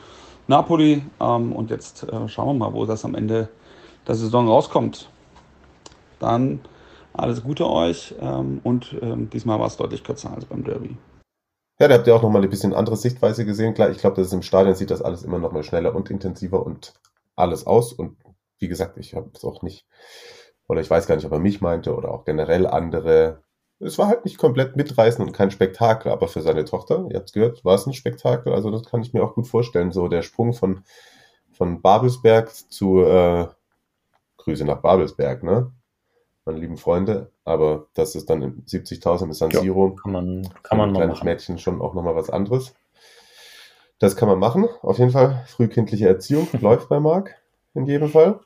Napoli. Ähm, und jetzt äh, schauen wir mal, wo das am Ende der Saison rauskommt. Dann alles Gute euch ähm, und ähm, diesmal war es deutlich kürzer als beim Derby. Ja, da habt ihr auch nochmal eine bisschen andere Sichtweise gesehen. Klar, ich glaube, dass im Stadion sieht das alles immer nochmal schneller und intensiver und alles aus. Und wie gesagt, ich habe es auch nicht, oder ich weiß gar nicht, ob er mich meinte oder auch generell andere. Es war halt nicht komplett mitreißend und kein Spektakel, aber für seine Tochter, ihr habt es gehört, war es ein Spektakel. Also das kann ich mir auch gut vorstellen. So der Sprung von, von Babelsberg zu äh, Grüße nach Babelsberg, ne? meine lieben Freunde. Aber das ist dann in 70.000 im San Siro. Ja, kann man, kann man ein kleines machen. Mädchen schon auch nochmal was anderes. Das kann man machen. Auf jeden Fall frühkindliche Erziehung läuft bei Marc in jedem Fall.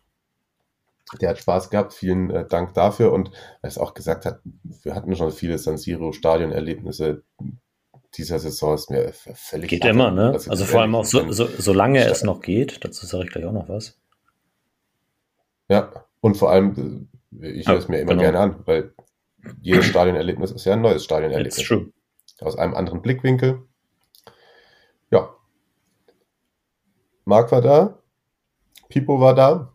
Der hat Spaß gehabt. Vielen äh, Dank dafür. Und er es auch gesagt hat, wir hatten schon viele San Siro Stadionerlebnisse dieser Saison ist mir völlig. Geht immer, ne? Also, also vor allem auch so, so, solange es noch geht. Dazu sage ich gleich auch noch was. Ja, und vor allem ich höre es mir immer genau. gerne an, weil jedes Stadionerlebnis ist ja ein neues Stadionerlebnis. It's true. Aus einem anderen Blickwinkel. Ja. Marc war da. Pipo war da.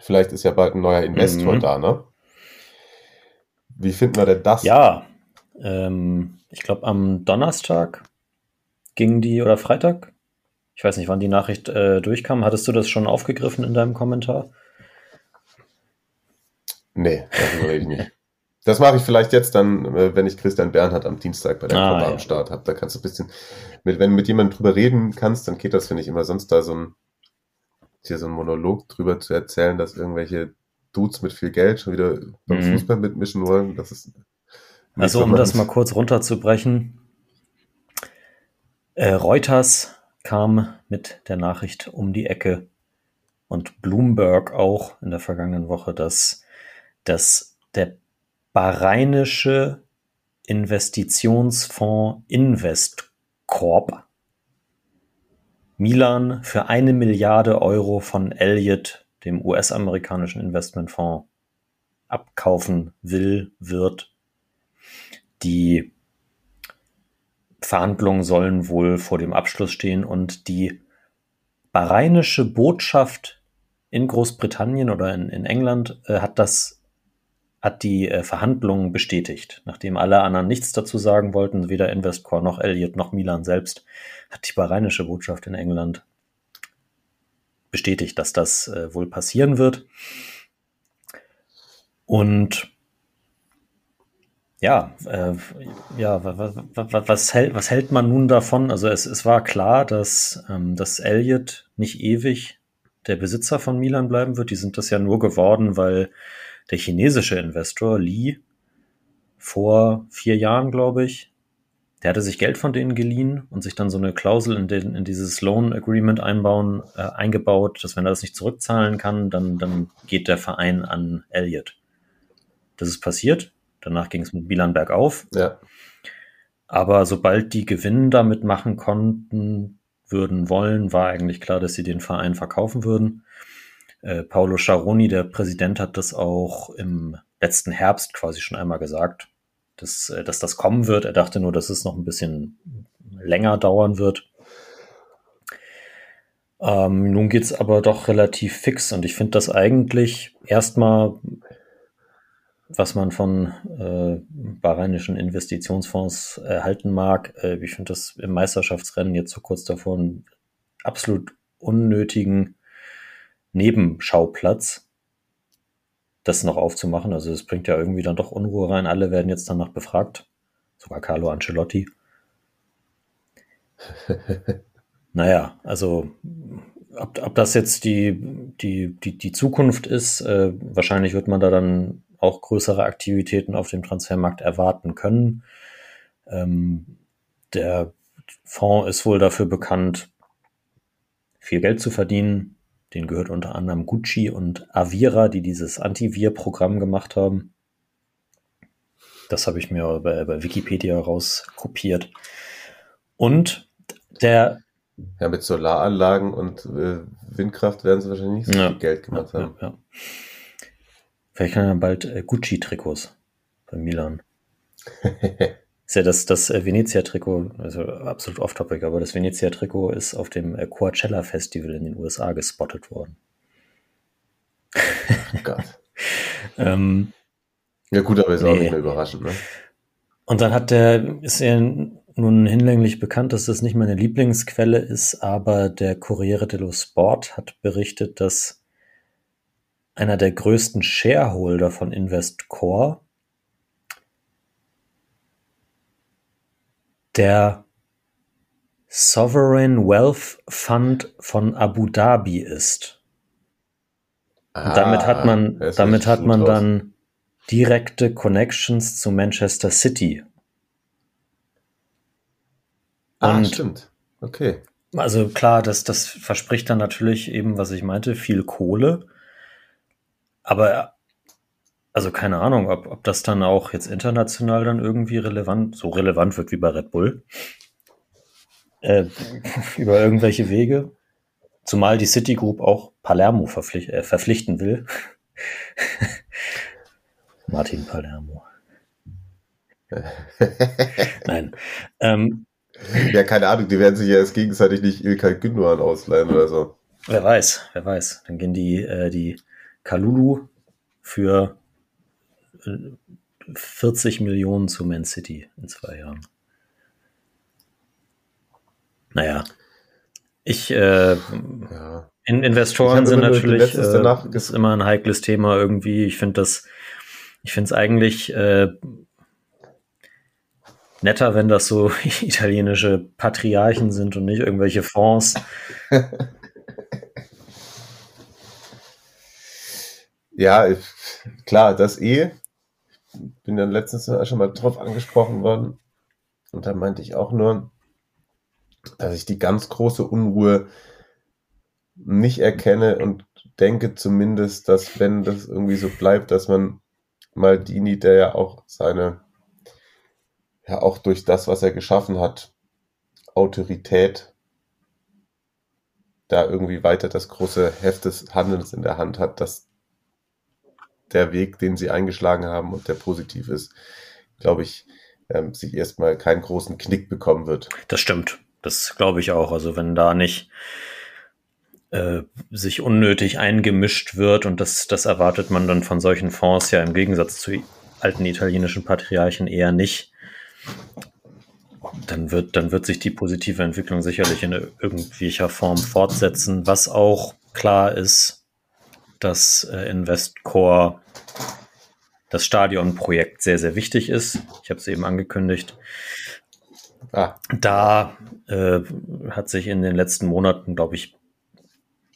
Vielleicht ist ja bald ein neuer Investor mhm. da, ne? Wie finden wir denn das? Ja, ähm, ich glaube am Donnerstag ging die oder Freitag. Ich weiß nicht, wann die Nachricht äh, durchkam. Hattest du das schon aufgegriffen in deinem Kommentar? Nee, darüber rede ich nicht. Das mache ich vielleicht jetzt dann, äh, wenn ich Christian Bernhard am Dienstag bei der ah, ja. am Start habe. Da kannst du ein bisschen, mit, wenn du mit jemandem drüber reden kannst, dann geht das, finde ich, immer sonst da so ein, hier so ein Monolog drüber zu erzählen, dass irgendwelche Dudes mit viel Geld schon wieder beim mhm. Fußball mitmischen wollen. Das ist also, um das mal kurz runterzubrechen. Äh, Reuters kam mit der Nachricht um die Ecke und Bloomberg auch in der vergangenen Woche, dass dass der Bahrainische Investitionsfonds Investcorp Milan für eine Milliarde Euro von Elliott, dem US-amerikanischen Investmentfonds, abkaufen will, wird. Die Verhandlungen sollen wohl vor dem Abschluss stehen und die bahrainische Botschaft in Großbritannien oder in, in England äh, hat das hat die äh, Verhandlungen bestätigt. Nachdem alle anderen nichts dazu sagen wollten, weder Investcore noch Elliott noch Milan selbst, hat die bahrainische Botschaft in England bestätigt, dass das äh, wohl passieren wird. Und ja, äh, ja, was, hält, was hält man nun davon? Also es, es war klar, dass, ähm, dass Elliott nicht ewig der Besitzer von Milan bleiben wird. Die sind das ja nur geworden, weil der chinesische Investor Li vor vier Jahren, glaube ich, der hatte sich Geld von denen geliehen und sich dann so eine Klausel in, den, in dieses Loan Agreement einbauen, äh, eingebaut, dass wenn er das nicht zurückzahlen kann, dann, dann geht der Verein an Elliott. Das ist passiert. Danach ging es mit Milan bergauf. Ja. Aber sobald die Gewinn damit machen konnten, würden wollen, war eigentlich klar, dass sie den Verein verkaufen würden. Äh, Paolo Sciaroni, der Präsident, hat das auch im letzten Herbst quasi schon einmal gesagt, dass, äh, dass das kommen wird. Er dachte nur, dass es noch ein bisschen länger dauern wird. Ähm, nun es aber doch relativ fix und ich finde das eigentlich erstmal, was man von äh, bahrainischen Investitionsfonds erhalten mag, äh, ich finde das im Meisterschaftsrennen jetzt so kurz davor einen absolut unnötigen Nebenschauplatz, das noch aufzumachen. Also es bringt ja irgendwie dann doch Unruhe rein. Alle werden jetzt danach befragt. Sogar Carlo Ancelotti. naja, also ob, ob das jetzt die, die, die, die Zukunft ist, äh, wahrscheinlich wird man da dann auch größere Aktivitäten auf dem Transfermarkt erwarten können. Ähm, der Fonds ist wohl dafür bekannt, viel Geld zu verdienen. Den gehört unter anderem Gucci und Avira, die dieses Antivir-Programm gemacht haben. Das habe ich mir bei, bei Wikipedia rauskopiert. Und der. Ja, mit Solaranlagen und äh, Windkraft werden sie wahrscheinlich nicht so ja, viel Geld gemacht ja, haben. Ja, Vielleicht kann er bald äh, Gucci-Trikots bei Milan. ist ja das, das äh, Venezia-Trikot, also absolut off-topic, aber das Venezia-Trikot ist auf dem äh, Coachella-Festival in den USA gespottet worden. Oh Gott. ähm, ja gut, aber ist nee. auch nicht mehr überraschend, ne? Und dann hat der, ist er nun hinlänglich bekannt, dass das nicht meine Lieblingsquelle ist, aber der Corriere dello Sport hat berichtet, dass einer der größten Shareholder von InvestCore der Sovereign Wealth Fund von Abu Dhabi ist. Ah, damit hat man, damit hat man dann direkte Connections zu Manchester City. Ah, Und stimmt. Okay. Also klar, das, das verspricht dann natürlich eben, was ich meinte, viel Kohle. Aber also keine Ahnung, ob, ob das dann auch jetzt international dann irgendwie relevant, so relevant wird wie bei Red Bull. Äh, über irgendwelche Wege. Zumal die Citigroup auch Palermo verpflicht, äh, verpflichten will. Martin Palermo. Nein. Ähm, ja, keine Ahnung, die werden sich ja jetzt gegenseitig nicht Ilkay Gündogan ausleihen oder so. Wer weiß, wer weiß. Dann gehen die, äh, die Kalulu für 40 Millionen zu Man City in zwei Jahren. Naja. Ich, äh, ja. in Investoren ich sind natürlich, äh, ist immer ein heikles Thema irgendwie. Ich finde das, ich finde es eigentlich äh, netter, wenn das so italienische Patriarchen sind und nicht irgendwelche Fonds. ja, klar, das eh bin dann letztens schon mal drauf angesprochen worden. Und da meinte ich auch nur, dass ich die ganz große Unruhe nicht erkenne und denke zumindest, dass wenn das irgendwie so bleibt, dass man Maldini, der ja auch seine, ja auch durch das, was er geschaffen hat, Autorität da irgendwie weiter das große Heft des Handelns in der Hand hat, dass der Weg, den sie eingeschlagen haben und der positiv ist, glaube ich, ähm, sich erstmal keinen großen Knick bekommen wird. Das stimmt. Das glaube ich auch. Also wenn da nicht äh, sich unnötig eingemischt wird und das, das erwartet man dann von solchen Fonds ja im Gegensatz zu alten italienischen Patriarchen eher nicht. Dann wird, dann wird sich die positive Entwicklung sicherlich in irgendwelcher Form fortsetzen, was auch klar ist, dass äh, Investcore das Stadionprojekt sehr, sehr wichtig ist. Ich habe es eben angekündigt. Ah. Da äh, hat sich in den letzten Monaten, glaube ich,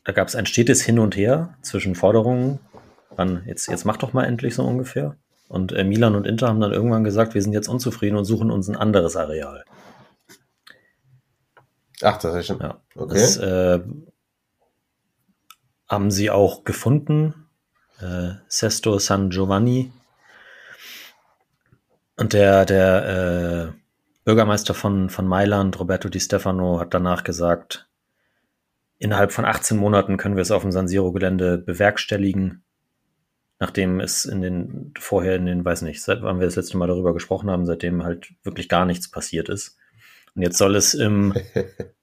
da gab es ein stetes Hin und Her zwischen Forderungen, wann jetzt, jetzt mach doch mal endlich so ungefähr. Und äh, Milan und Inter haben dann irgendwann gesagt, wir sind jetzt unzufrieden und suchen uns ein anderes Areal. Ach, das ist schon. Ja, okay. Das, äh, haben sie auch gefunden. Äh, Sesto San Giovanni. Und der, der äh, Bürgermeister von, von Mailand, Roberto Di Stefano, hat danach gesagt, innerhalb von 18 Monaten können wir es auf dem San Siro-Gelände bewerkstelligen. Nachdem es in den, vorher in den, weiß nicht, seit wann wir das letzte Mal darüber gesprochen haben, seitdem halt wirklich gar nichts passiert ist. Und jetzt soll es im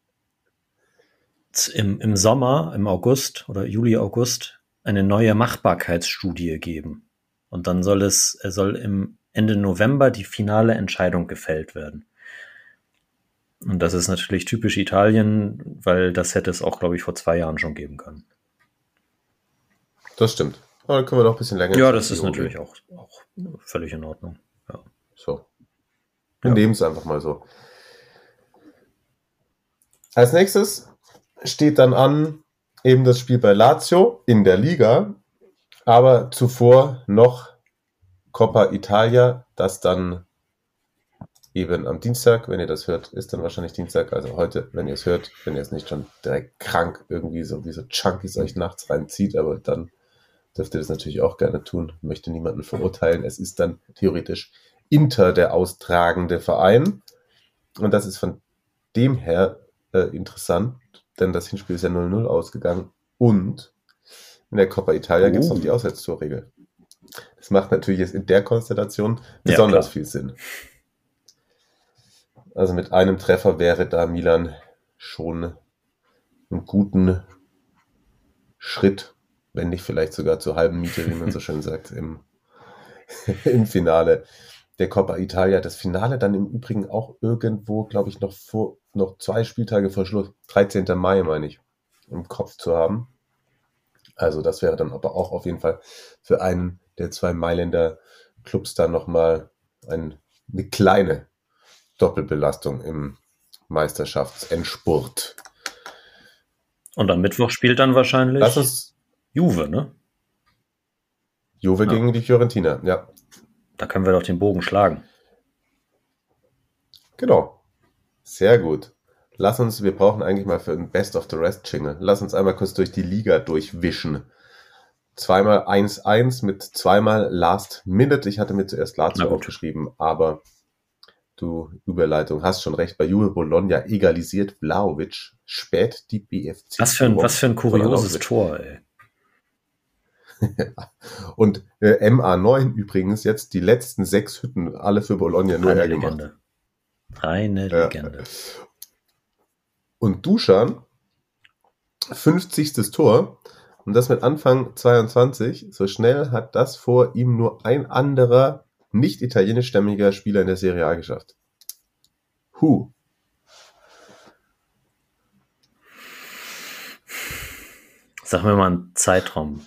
im, im Sommer, im August oder Juli, August eine neue Machbarkeitsstudie geben. Und dann soll es, soll im Ende November die finale Entscheidung gefällt werden. Und das ist natürlich typisch Italien, weil das hätte es auch, glaube ich, vor zwei Jahren schon geben können. Das stimmt. Aber dann können wir noch ein bisschen länger. Ja, das ist natürlich auch, auch völlig in Ordnung. Ja. So. Wir nehmen es einfach mal so. Als nächstes steht dann an eben das Spiel bei Lazio in der Liga, aber zuvor noch Coppa Italia, das dann eben am Dienstag, wenn ihr das hört, ist dann wahrscheinlich Dienstag, also heute, wenn ihr es hört, wenn ihr es nicht schon direkt krank irgendwie so wie so Chunkies euch nachts reinzieht, aber dann dürft ihr das natürlich auch gerne tun. Möchte niemanden verurteilen. Es ist dann theoretisch Inter der austragende Verein. Und das ist von dem her äh, interessant, denn das Hinspiel ist ja 0-0 ausgegangen. Und in der Coppa Italia gibt es Oh. noch die Auswärtstorregel. Das macht natürlich jetzt in der Konstellation besonders klar. viel Sinn. Also mit einem Treffer wäre da Milan schon einen guten Schritt, wenn nicht vielleicht sogar zur halben Miete, wie man so schön sagt, im, im Finale der Coppa Italia. Das Finale dann im Übrigen auch irgendwo, glaube ich, noch vor, noch zwei Spieltage vor Schluss, 13. Mai, meine ich, im Kopf zu haben. Also das wäre dann aber auch auf jeden Fall für einen der zwei Mailänder Clubs dann nochmal ein, eine kleine Doppelbelastung im Meisterschaftsendspurt. Und am Mittwoch spielt dann wahrscheinlich Das ist Juve, ne? Juve Ja. gegen die Fiorentina, ja. Da können wir doch den Bogen schlagen. Genau. Sehr gut. Lass uns, wir brauchen eigentlich mal für ein Best of the Rest Jingle. Lass uns einmal kurz durch die Liga durchwischen. Zweimal 1-1 mit zweimal Last Minute. Ich hatte mir zuerst Lazio aufgeschrieben, aber du Überleitung hast schon recht. Bei Juve Bologna egalisiert Vlaovic spät die BFC. Was für ein, was für ein kurioses Tor. Tor, ey. Und äh, MA9 übrigens jetzt die letzten sechs Hütten alle für Bologna nur Reine er gemacht. Legende. Reine Ja. Legende. Und Duschan, 50. Tor. Und das mit Anfang 22. So schnell hat das vor ihm nur ein anderer nicht italienischstämmiger Spieler in der Serie A geschafft. Hu. Sag mir mal einen Zeitraum.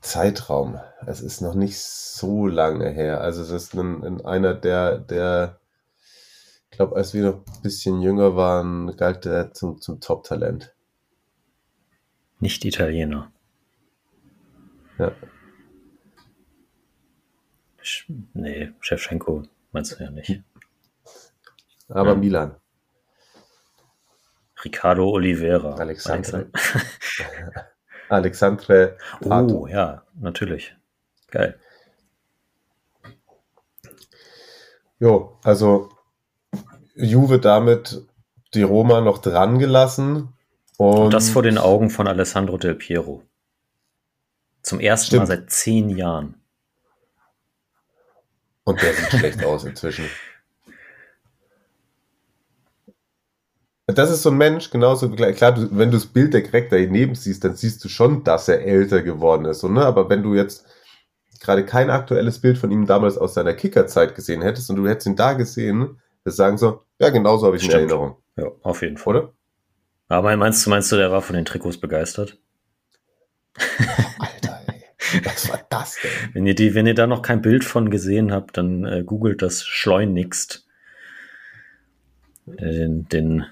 Zeitraum. Es ist noch nicht so lange her. Also es ist ein, ein einer der, der, ich glaube, als wir noch ein bisschen jünger waren, galt der zum, zum Top-Talent. Nicht Italiener. Ja. Sch- Nee, Shevchenko meinst du ja nicht. Aber Ja. Milan. Ricardo Oliveira. Alexandre. Alexandre Pato. Oh, ja, natürlich. Geil. Jo, also Juve damit die Roma noch dran gelassen. Und, Und das vor den Augen von Alessandro Del Piero. Zum ersten Mal Stimmt. seit zehn Jahren. und der sieht schlecht aus inzwischen. Das ist so ein Mensch, genauso klar, klar du, wenn du das Bild direkt daneben siehst, dann siehst du schon, dass er älter geworden ist. So, ne? Aber wenn du jetzt gerade kein aktuelles Bild von ihm damals aus seiner Kickerzeit gesehen hättest und du hättest ihn da gesehen, wir sagen so, ja, genauso habe ich in Stimmt. Erinnerung, Ja, auf jeden Fall. oder? Aber meinst du, meinst du, der war von den Trikots begeistert? Alter, ey, was war das denn? Wenn ihr, die, wenn ihr da noch kein Bild von gesehen habt, dann äh, googelt das schleunigst. Äh, Den, den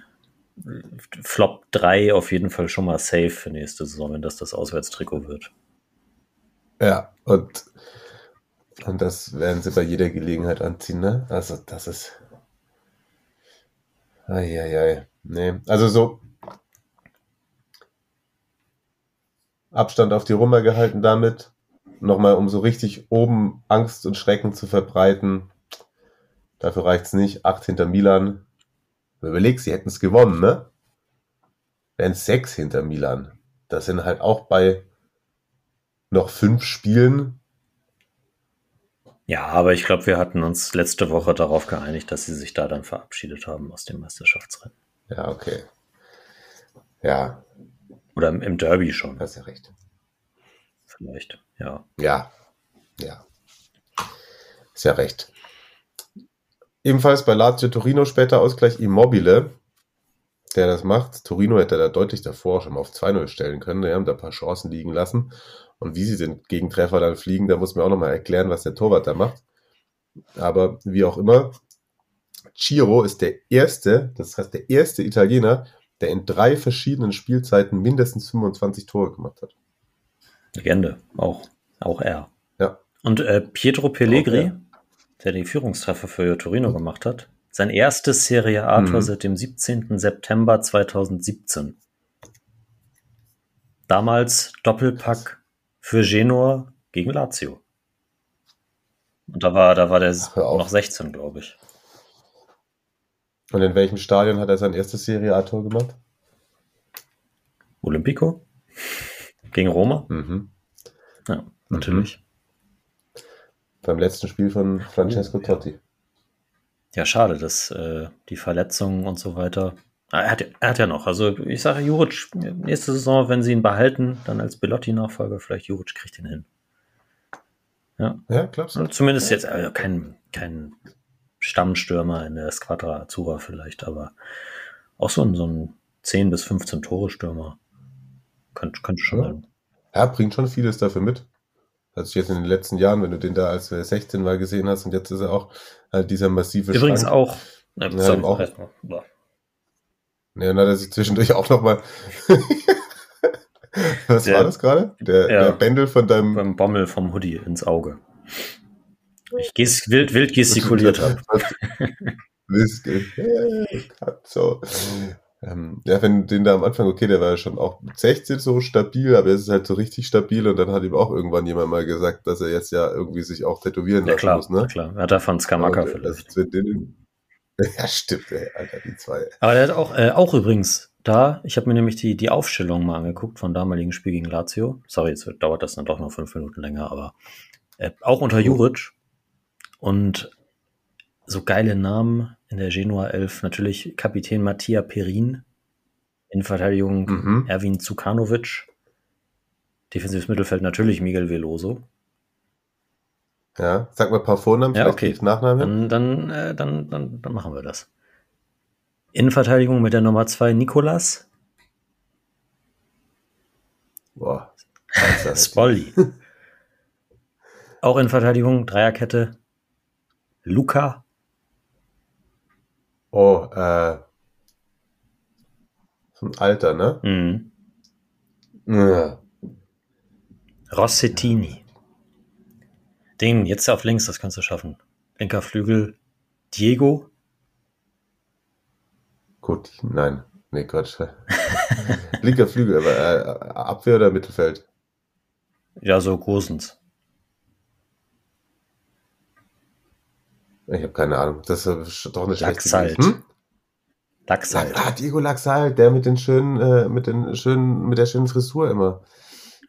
Flop 3 auf jeden Fall schon mal safe für nächste Saison, wenn das das Auswärtstrikot wird. Ja, und, und das werden sie bei jeder Gelegenheit anziehen, ne? Also, das ist. Eieiei. Nee, also so. Abstand auf die Rummer gehalten damit. Nochmal, um so richtig oben Angst und Schrecken zu verbreiten. Dafür reicht's nicht. Acht hinter Milan. Überleg, sie hätten es gewonnen, ne? Wären sechs hinter Milan. Das sind halt auch bei noch fünf Spielen. Ja, aber ich glaube, wir hatten uns letzte Woche darauf geeinigt, dass sie sich da dann verabschiedet haben aus dem Meisterschaftsrennen. Ja, okay. Ja, Oder im, im Derby schon, hast ja recht. vielleicht. Ja. Ja, ja. Ist ja recht. Ebenfalls bei Lazio Torino später Ausgleich Immobile. der das macht. Torino hätte da deutlich davor schon mal auf 2-0 stellen können. Die haben da ein paar Chancen liegen lassen. Und wie sie den Gegentreffer dann fliegen, da muss man auch nochmal erklären, was der Torwart da macht. Aber wie auch immer, Ciro ist der erste, das heißt der erste Italiener, der in drei verschiedenen Spielzeiten mindestens 25 Tore gemacht hat. Legende, auch, auch er. Ja. Und äh, Pietro Pellegri, Auch er. Der die Führungstreffer für Torino gemacht hat, sein erstes Serie A-Tor Mhm. seit dem 17. September 2017. Damals Doppelpack für Genua gegen Lazio. Und da war, da war der Ach, noch 16, glaube ich. Und in welchem Stadion hat er sein erstes Serie A-Tor gemacht? Olympico gegen Roma? Mhm. Ja, natürlich. Beim letzten Spiel von Francesco ja. Totti. Ja, schade, dass äh, die Verletzungen und so weiter. Ah, Er hat, er hat ja noch. Also ich sage, Juric, nächste Saison, wenn sie ihn behalten, dann als Belotti-Nachfolger, vielleicht Juric kriegt ihn hin. Ja, glaubst du? Zumindest jetzt also kein, kein Stammstürmer in der Squadra Azzurra vielleicht, aber auch so ein, so ein 10 bis 15 Tore-Stürmer. Könnte, könnte schon Ja. sein. Er bringt schon vieles dafür mit. Also jetzt in den letzten Jahren, wenn du den da als er 16 mal gesehen hast und jetzt ist er auch halt dieser massive Übrigens Schrank. auch. Äh, Ja, sorry, auch-. Ja, dann hat er sich zwischendurch auch nochmal. Was Der- war das gerade? Der, Ja. der Bändel von deinem. Beim Bommel vom Hoodie ins Auge. Ich ges wild, wild gestikuliert habe. Whisky. so. Ähm, ja, wenn den da am Anfang, okay, der war ja schon auch mit 16 so stabil, aber er ist halt so richtig stabil und dann hat ihm auch irgendwann jemand mal gesagt, dass er jetzt ja irgendwie sich auch tätowieren Ja lassen klar, muss, ne? klar. Hat er von Skamaka Und, äh, vielleicht. das- den- Ja, stimmt, ey, Alter, die zwei. Aber der hat auch, äh, auch übrigens da, ich habe mir nämlich die, die Aufstellung mal angeguckt von damaligen Spiel gegen Lazio. Sorry, jetzt dauert das dann doch noch fünf Minuten länger, aber äh, auch unter Juric. Und so geile Namen in der Genua 11. Natürlich Kapitän Mattia Perin. In Verteidigung Mhm. Erwin Zukanovic. Defensives Mittelfeld natürlich Miguel Veloso. Ja, sag mal ein paar Vornamen, Ja, okay. Nachnamen. Dann, dann, äh, dann, dann, dann machen wir das. Innenverteidigung mit der Nummer 2 Nikolas Boah. Spolli. Auch in Verteidigung, Dreierkette. Luca. Oh, äh. So ein Alter, ne? Mhm. Ja. Rossettini. Den jetzt auf links, das kannst du schaffen. Linker Flügel. Diego. Gut, nein. Nee, Quatsch. Linker Flügel, aber äh, Abwehr oder Mittelfeld? Ja, so Gosens. Ich habe keine Ahnung. Das ist doch eine Laxalt. Hm? Laxalt. Ah, Diego Laxalt, der mit den schönen, äh, mit den schönen, mit der schönen Frisur immer.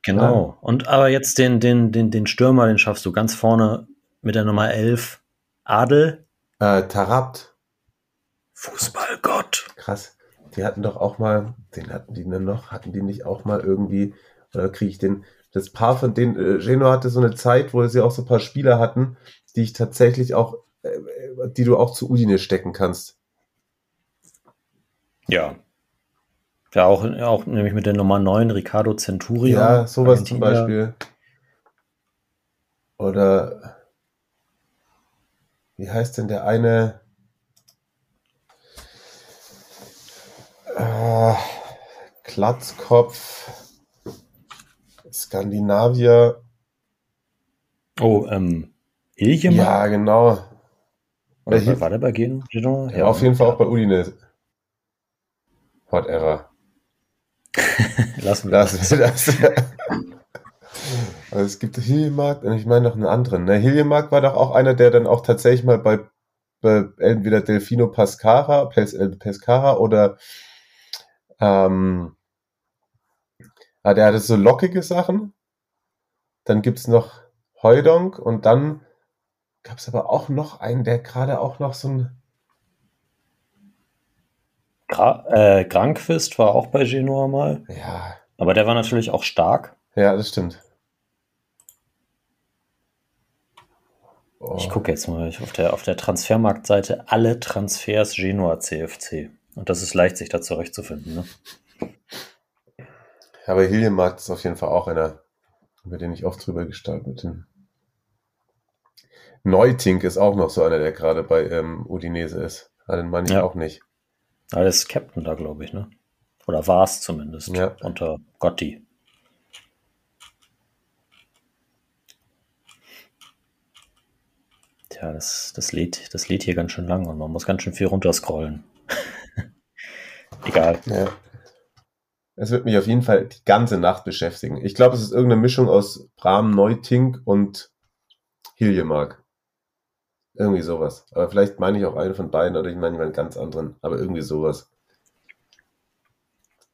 Genau. Und aber jetzt den, den, den, den Stürmer, den schaffst du ganz vorne mit der Nummer 11. Adel. Äh, Tarabt. Fußballgott. Krass. Die hatten doch auch mal, den hatten die denn noch, hatten die nicht auch mal irgendwie, oder kriege ich den, das Paar von denen, äh, Geno hatte so eine Zeit, wo sie auch so ein paar Spieler hatten, die ich tatsächlich auch, die du auch zu Udine stecken kannst. Ja. Ja, auch, auch nämlich mit der Nummer 9, Ricardo Centurion. Ja, sowas zum. Beispiel. Oder wie heißt denn der eine? Äh, Glatzkopf, Skandinavier. Oh, ähm, Iljemann? Ja, genau. Oder Welche- war der bei Geno? Genoa? Ja, auf jeden Fall auch bei Udine. Whatever. Lassen wir Das, das. Also es gibt Hiljemark und ich meine noch einen anderen. Ne? Hiljemark war doch auch einer, der dann auch tatsächlich mal bei, bei entweder Delfino Pescara, Pes, äh, Pescara oder ähm, ah, der hatte so lockige Sachen. Dann gibt's noch Heudonk und dann gab's aber auch noch einen, der gerade auch noch so ein Gra äh, Granquist war auch bei Genoa mal. ja, Aber der war natürlich auch stark. ja, das stimmt. Oh. Ich gucke jetzt mal auf der, auf der Transfermarktseite alle Transfers Genoa CFC. Und das ist leicht, sich da zurechtzufinden. Ne? Aber Hiljemark ist auf jeden Fall auch einer, über den ich oft drüber gestaltet bin. Neutink ist auch noch so einer, der gerade bei ähm, Udinese ist. Ah, den meine ich Ja. auch nicht. Aber der ist Captain da, glaube ich, ne? Oder war es zumindest. Ja. Unter Gotti. Tja, das, das, lädt, das lädt hier ganz schön lang und man muss ganz schön viel runterscrollen. Egal. Ja. Es wird mich auf jeden Fall die ganze Nacht beschäftigen. Ich glaube, es ist irgendeine Mischung aus Bram Neutink und Hiljemark. Irgendwie sowas. Aber vielleicht meine ich auch einen von beiden oder ich meine einen ganz anderen. Aber irgendwie sowas.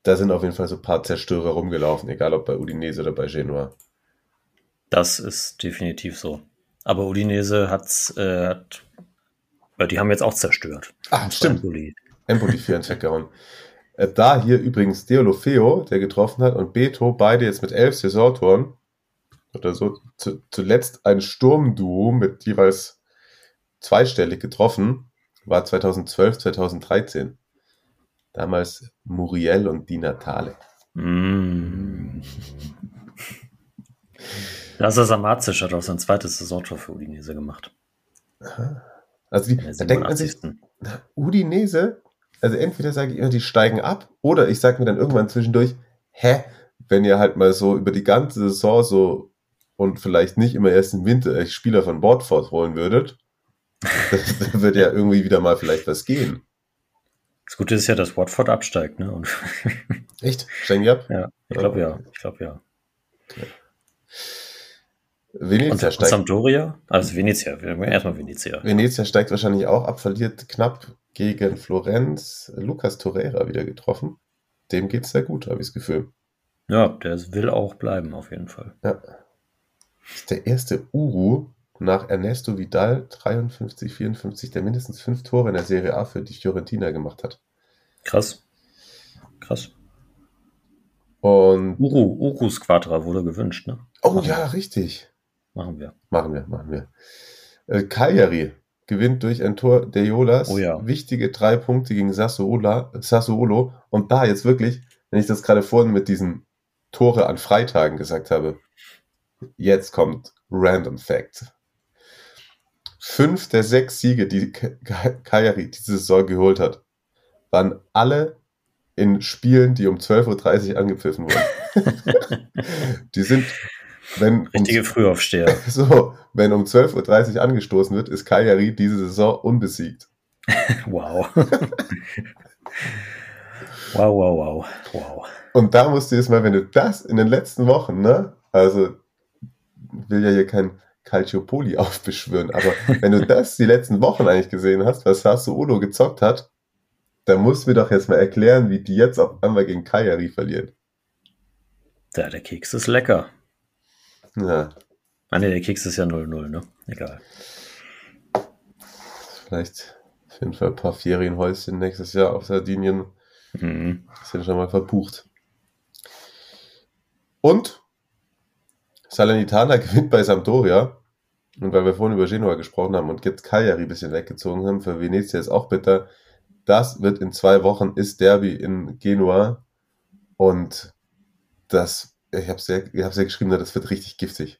Da sind auf jeden Fall so ein paar Zerstörer rumgelaufen, egal ob bei Udinese oder bei Genua. Das ist definitiv so. Aber Udinese hat's, äh, hat, die haben jetzt auch zerstört. Ah, stimmt. Empoli. Empoli 4 ins weggehauen. Äh, Da hier übrigens Deolofeo, der getroffen hat, und Beto, beide jetzt mit elf Saisontoren. Oder so. Zu, zuletzt ein Sturmduo mit jeweils zweistellig getroffen. War 2012, 2013. Damals Muriel und Di Natale. Mm. Das ist Amazic hat auch sein zweites Saisontor für Udinese gemacht. Also die, da denkt man sich, 87.. Udinese, also entweder sage ich immer, die steigen ab, oder ich sage mir dann irgendwann zwischendurch, hä, wenn ihr halt mal so über die ganze Saison so und vielleicht nicht immer erst im Winter euch Spieler von Bordford holen würdet, dann wird ja irgendwie wieder mal vielleicht was gehen. Das Gute ist ja, dass Watford absteigt, ne? Und Echt? Steigen die ab? ja, ich glaube ja. Ich glaube ja. Und, Venezia und steigt, Sampdoria? Also Venezia, erstmal Venezia. Venezia steigt wahrscheinlich auch ab, verliert knapp gegen Florenz. Lucas Torreira wieder getroffen. Dem geht's sehr gut, habe ich das Gefühl. Ja, der will auch bleiben, auf jeden Fall. Ja. ist der erste Uru nach Ernesto Vidal 53, 54, der mindestens fünf Tore in der Serie A für die Fiorentina gemacht hat. Krass. Krass. Und Uru, Uru Squadra wurde gewünscht, ne? oh ja, richtig. Machen wir. Machen wir, machen wir. Äh, Cagliari gewinnt durch ein Tor der Jolas. Oh ja. Wichtige drei Punkte gegen Sassuola, Sassuolo. Und da jetzt wirklich, wenn ich das gerade vorhin mit diesen Tore an Freitagen gesagt habe, jetzt kommt Random Fact. Fünf der sechs Siege, die Ka- Ka- Cagliari diese Saison geholt hat, waren alle in Spielen, die um 12.30 Uhr angepfiffen wurden. die sind, wenn um Richtige Frühaufsteher. so, wenn um 12.30 Uhr angestoßen wird, ist Cagliari diese Saison unbesiegt. Wow. wow, wow, wow. Wow. Und da musst du jetzt mal, wenn du das in den letzten Wochen, ne, also will ja hier kein Calciopoli aufbeschwören, aber wenn du das die letzten Wochen eigentlich gesehen hast, was Sassuolo gezockt hat, dann musst du mir doch jetzt mal erklären, wie die jetzt auf einmal gegen Cagliari verlieren. Ja, der Keks ist lecker. Ja, Ah, ne, der Keks ist ja 0-0, ne? Egal. vielleicht auf jeden Fall ein paar Ferienhäuschen nächstes Jahr auf Sardinien Mhm. sind schon mal verbucht. Und Salernitana gewinnt bei Sampdoria. Und weil wir vorhin über Genua gesprochen haben und jetzt Cagliari ein bisschen weggezogen haben, für Venezia ist auch bitter. Das wird in zwei Wochen, ist Derby in Genua. Und das, ich habe es ja, ich hab's ja geschrieben, das wird richtig giftig.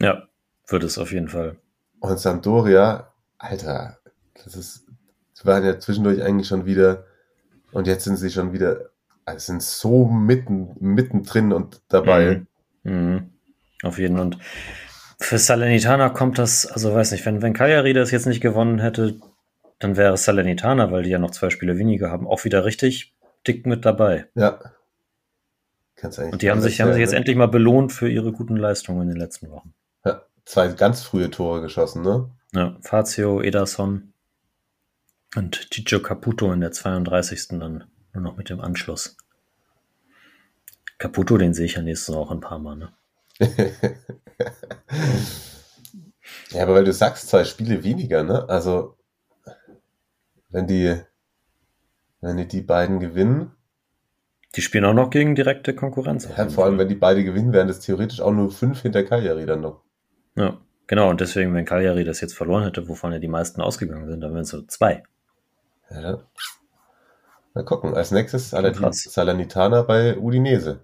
Ja, wird es auf jeden Fall. Und Sampdoria, Alter, das ist, sie waren ja zwischendurch eigentlich schon wieder, und jetzt sind sie schon wieder, also sind so mitten, mittendrin und dabei. Mhm. Mhm. Auf jeden Fall. Und für Salernitana kommt das, also weiß nicht, wenn, wenn Cagliari das jetzt nicht gewonnen hätte, dann wäre Salernitana, weil die ja noch zwei Spiele weniger haben, auch wieder richtig dick mit dabei. Ja. Kannst eigentlich Und die haben sich, haben sich jetzt endlich mal belohnt für ihre guten Leistungen in den letzten Wochen. ja, zwei ganz frühe Tore geschossen, ne? Ja, Fazio, Ederson und Ciccio Caputo in der 32. dann nur noch mit dem Anschluss. Caputo, den sehe ich ja nächstes Mal auch ein paar Mal, ne? Ja, aber weil du sagst, zwei Spiele weniger, ne? Also, wenn die, wenn die, die beiden gewinnen, Die spielen auch noch gegen direkte Konkurrenz. ja, vor allem, wenn die beide gewinnen, wären das theoretisch auch nur fünf hinter Cagliari dann noch. Ja, genau. Und deswegen, wenn Cagliari das jetzt verloren hätte, wovon ja die meisten ausgegangen sind, dann wären es so zwei. Ja. Mal gucken. Als nächstes Krass. Salernitana bei Udinese.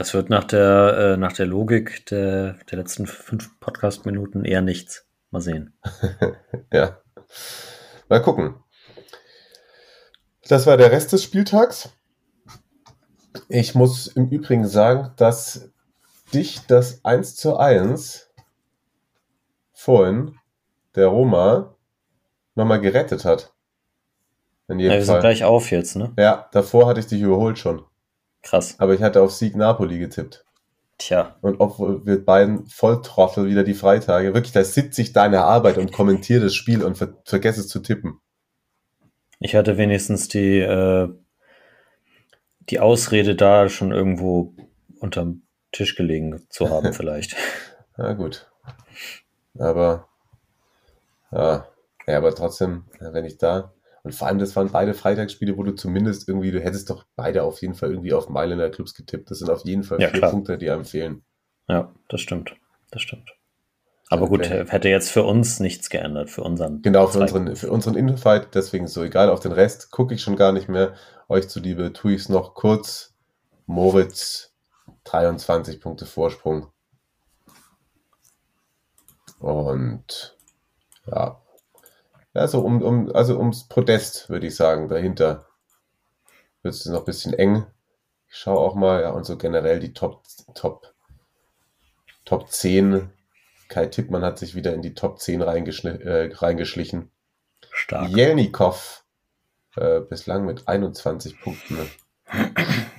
Das wird nach der, äh, nach der Logik der, der letzten fünf Podcast-Minuten eher nichts. Mal sehen. Ja. Mal gucken. Das war der Rest des Spieltags. Ich muss im Übrigen sagen, dass dich das 1 zu 1 vorhin der Roma nochmal gerettet hat. In jedem Ja, wir sind Fall. gleich auf jetzt, ne? Ja, davor hatte ich dich überholt schon. Krass. Aber ich hatte auf Sieg Napoli getippt. Tja, Und obwohl wir beiden Volltrottel wieder die Freitage, wirklich, da sitze ich da in der Arbeit und kommentiere das Spiel und ver vergesse es zu tippen. ich hatte wenigstens die, äh, die Ausrede da schon irgendwo unterm Tisch gelegen zu haben, vielleicht. Na gut. Aber, ja, ja, aber trotzdem, wenn ich da, und vor allem, das waren beide Freitagsspiele, wo du zumindest irgendwie, du hättest doch beide auf jeden Fall irgendwie auf Mailänder Clubs getippt. Das sind auf jeden Fall Ja, vier klar. Punkte, die einem fehlen. Ja, das stimmt. Das stimmt. Aber Okay. gut, hätte jetzt für uns nichts geändert, für unseren. Genau, für Zweiten. unseren, für unseren Infight, deswegen so egal, auf den Rest gucke ich schon gar nicht mehr. Euch zuliebe tue ich es noch kurz. Moritz, 23 Punkte Vorsprung. Und ja, also um, um, also ums Podest, würde ich sagen, dahinter wird es noch ein bisschen eng. Ich schaue auch mal, ja, und so generell die Top, Top, Top 10. Kai Tippmann hat sich wieder in die Top 10 reingeschni- äh, reingeschlichen. Stark. Jelnikow äh, bislang mit 21 Punkten.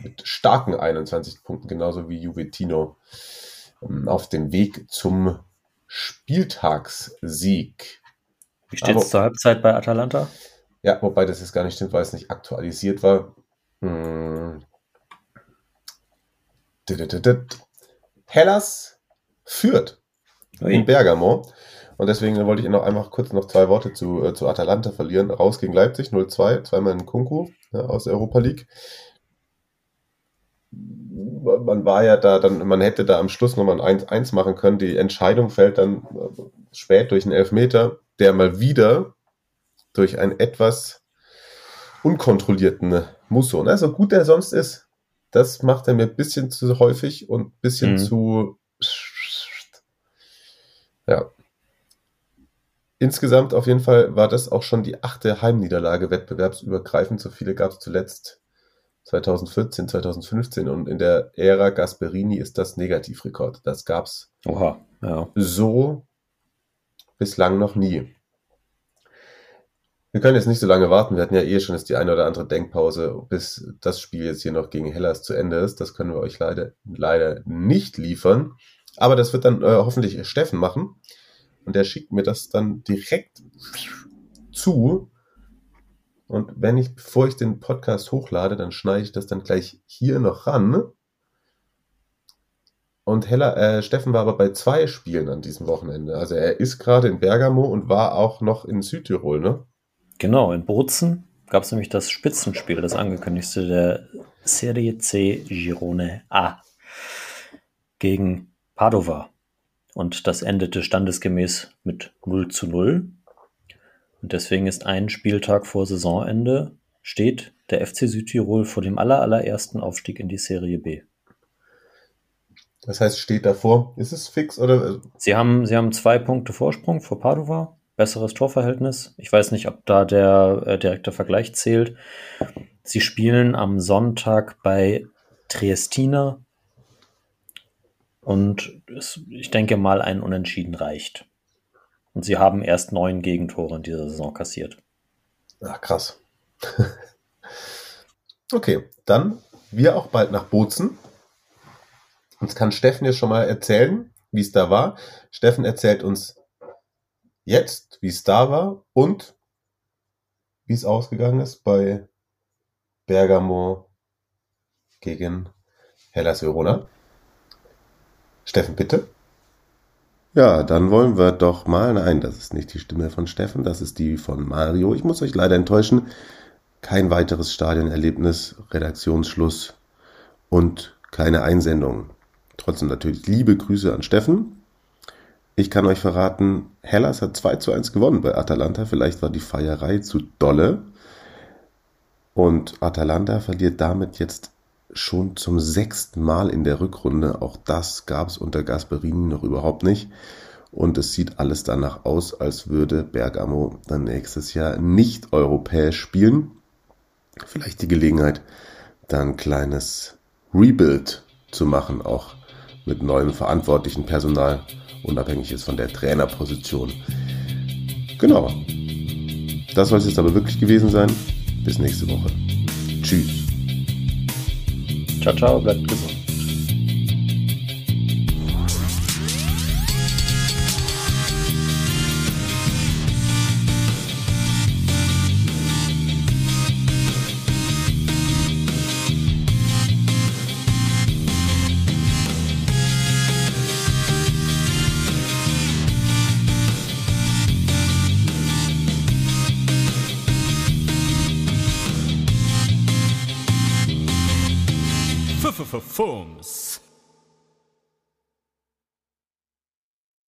mit starken 21 Punkten, genauso wie Juvetino. ähm, Auf dem Weg zum Spieltagssieg. Wie steht's Aber- zur Halbzeit bei Atalanta? Ja, wobei das jetzt gar nicht stimmt, weil es nicht aktualisiert war. Hm. Hellas führt in Bergamo. Und deswegen wollte ich noch einmal kurz noch zwei Worte zu, äh, zu Atalanta verlieren. Raus gegen Leipzig 0-2, zweimal in Kunku ja, aus der Europa League. Man war ja da, dann, man hätte da am Schluss nochmal ein 1-1 machen können. Die Entscheidung fällt dann äh, spät durch einen Elfmeter, der mal wieder durch einen etwas unkontrollierten Musso. Ne? So gut er sonst ist, das macht er mir ein bisschen zu häufig und ein bisschen Mhm. zu. Ja. Insgesamt auf jeden Fall war das auch schon die achte Heimniederlage wettbewerbsübergreifend. So viele gab es zuletzt 2014, 2015 und in der Ära Gasperini ist das Negativrekord. Das gab es Oha, ja. so bislang noch nie. Wir können jetzt nicht so lange warten. Wir hatten ja eh schon jetzt die eine oder andere Denkpause, bis das Spiel jetzt hier noch gegen Hellas zu Ende ist. Das können wir euch leider, leider nicht liefern. Aber das wird dann äh, hoffentlich Steffen machen. Und der schickt mir das dann direkt zu. Und wenn ich, bevor ich den Podcast hochlade, dann schneide ich das dann gleich hier noch ran. Und Hella, äh, Steffen war aber bei zwei Spielen an diesem Wochenende. Also er ist gerade in Bergamo und war auch noch in Südtirol, ne? Genau, in Bozen gab es nämlich das Spitzenspiel, das angekündigte der Serie C Girone A gegen Padova. Und das endete standesgemäß mit 0 zu 0. Und deswegen ist ein Spieltag vor Saisonende, steht der FC Südtirol vor dem aller, allerersten Aufstieg in die Serie B. Das heißt, steht davor. Ist es fix oder? äh, Sie haben, sie haben zwei Punkte Vorsprung vor Padova, besseres Torverhältnis. Ich weiß nicht, ob da der äh, direkte Vergleich zählt. Sie spielen am Sonntag bei Triestina und es, ich denke mal, ein Unentschieden reicht. Und sie haben erst neun Gegentore in dieser Saison kassiert. Ach, krass. okay, dann wir auch bald nach Bozen. Uns kann Steffen jetzt schon mal erzählen, wie es da war. Steffen erzählt uns jetzt, wie es da war und wie es ausgegangen ist bei Bergamo gegen Hellas Verona. Steffen, bitte. Ja, dann wollen wir doch mal. Nein, das ist nicht die Stimme von Steffen, das ist die von Mario. Ich muss euch leider enttäuschen. Kein weiteres Stadionerlebnis, Redaktionsschluss und keine Einsendung. Trotzdem natürlich liebe Grüße an Steffen. Ich kann euch verraten, Hellas hat 2 zu 1 gewonnen bei Atalanta. Vielleicht war die Feierei zu dolle. Und Atalanta verliert damit jetzt schon zum sechsten Mal in der Rückrunde. Auch das gab es unter Gasperini noch überhaupt nicht. Und es sieht alles danach aus, als würde Bergamo dann nächstes Jahr nicht europäisch spielen. Vielleicht die Gelegenheit, da ein kleines Rebuild zu machen, auch mit neuem verantwortlichen Personal, unabhängig ist von der Trainerposition. Genau. Das soll es jetzt aber wirklich gewesen sein. Bis nächste Woche. Tschüss. Ciao, ciao, bleibt gesund.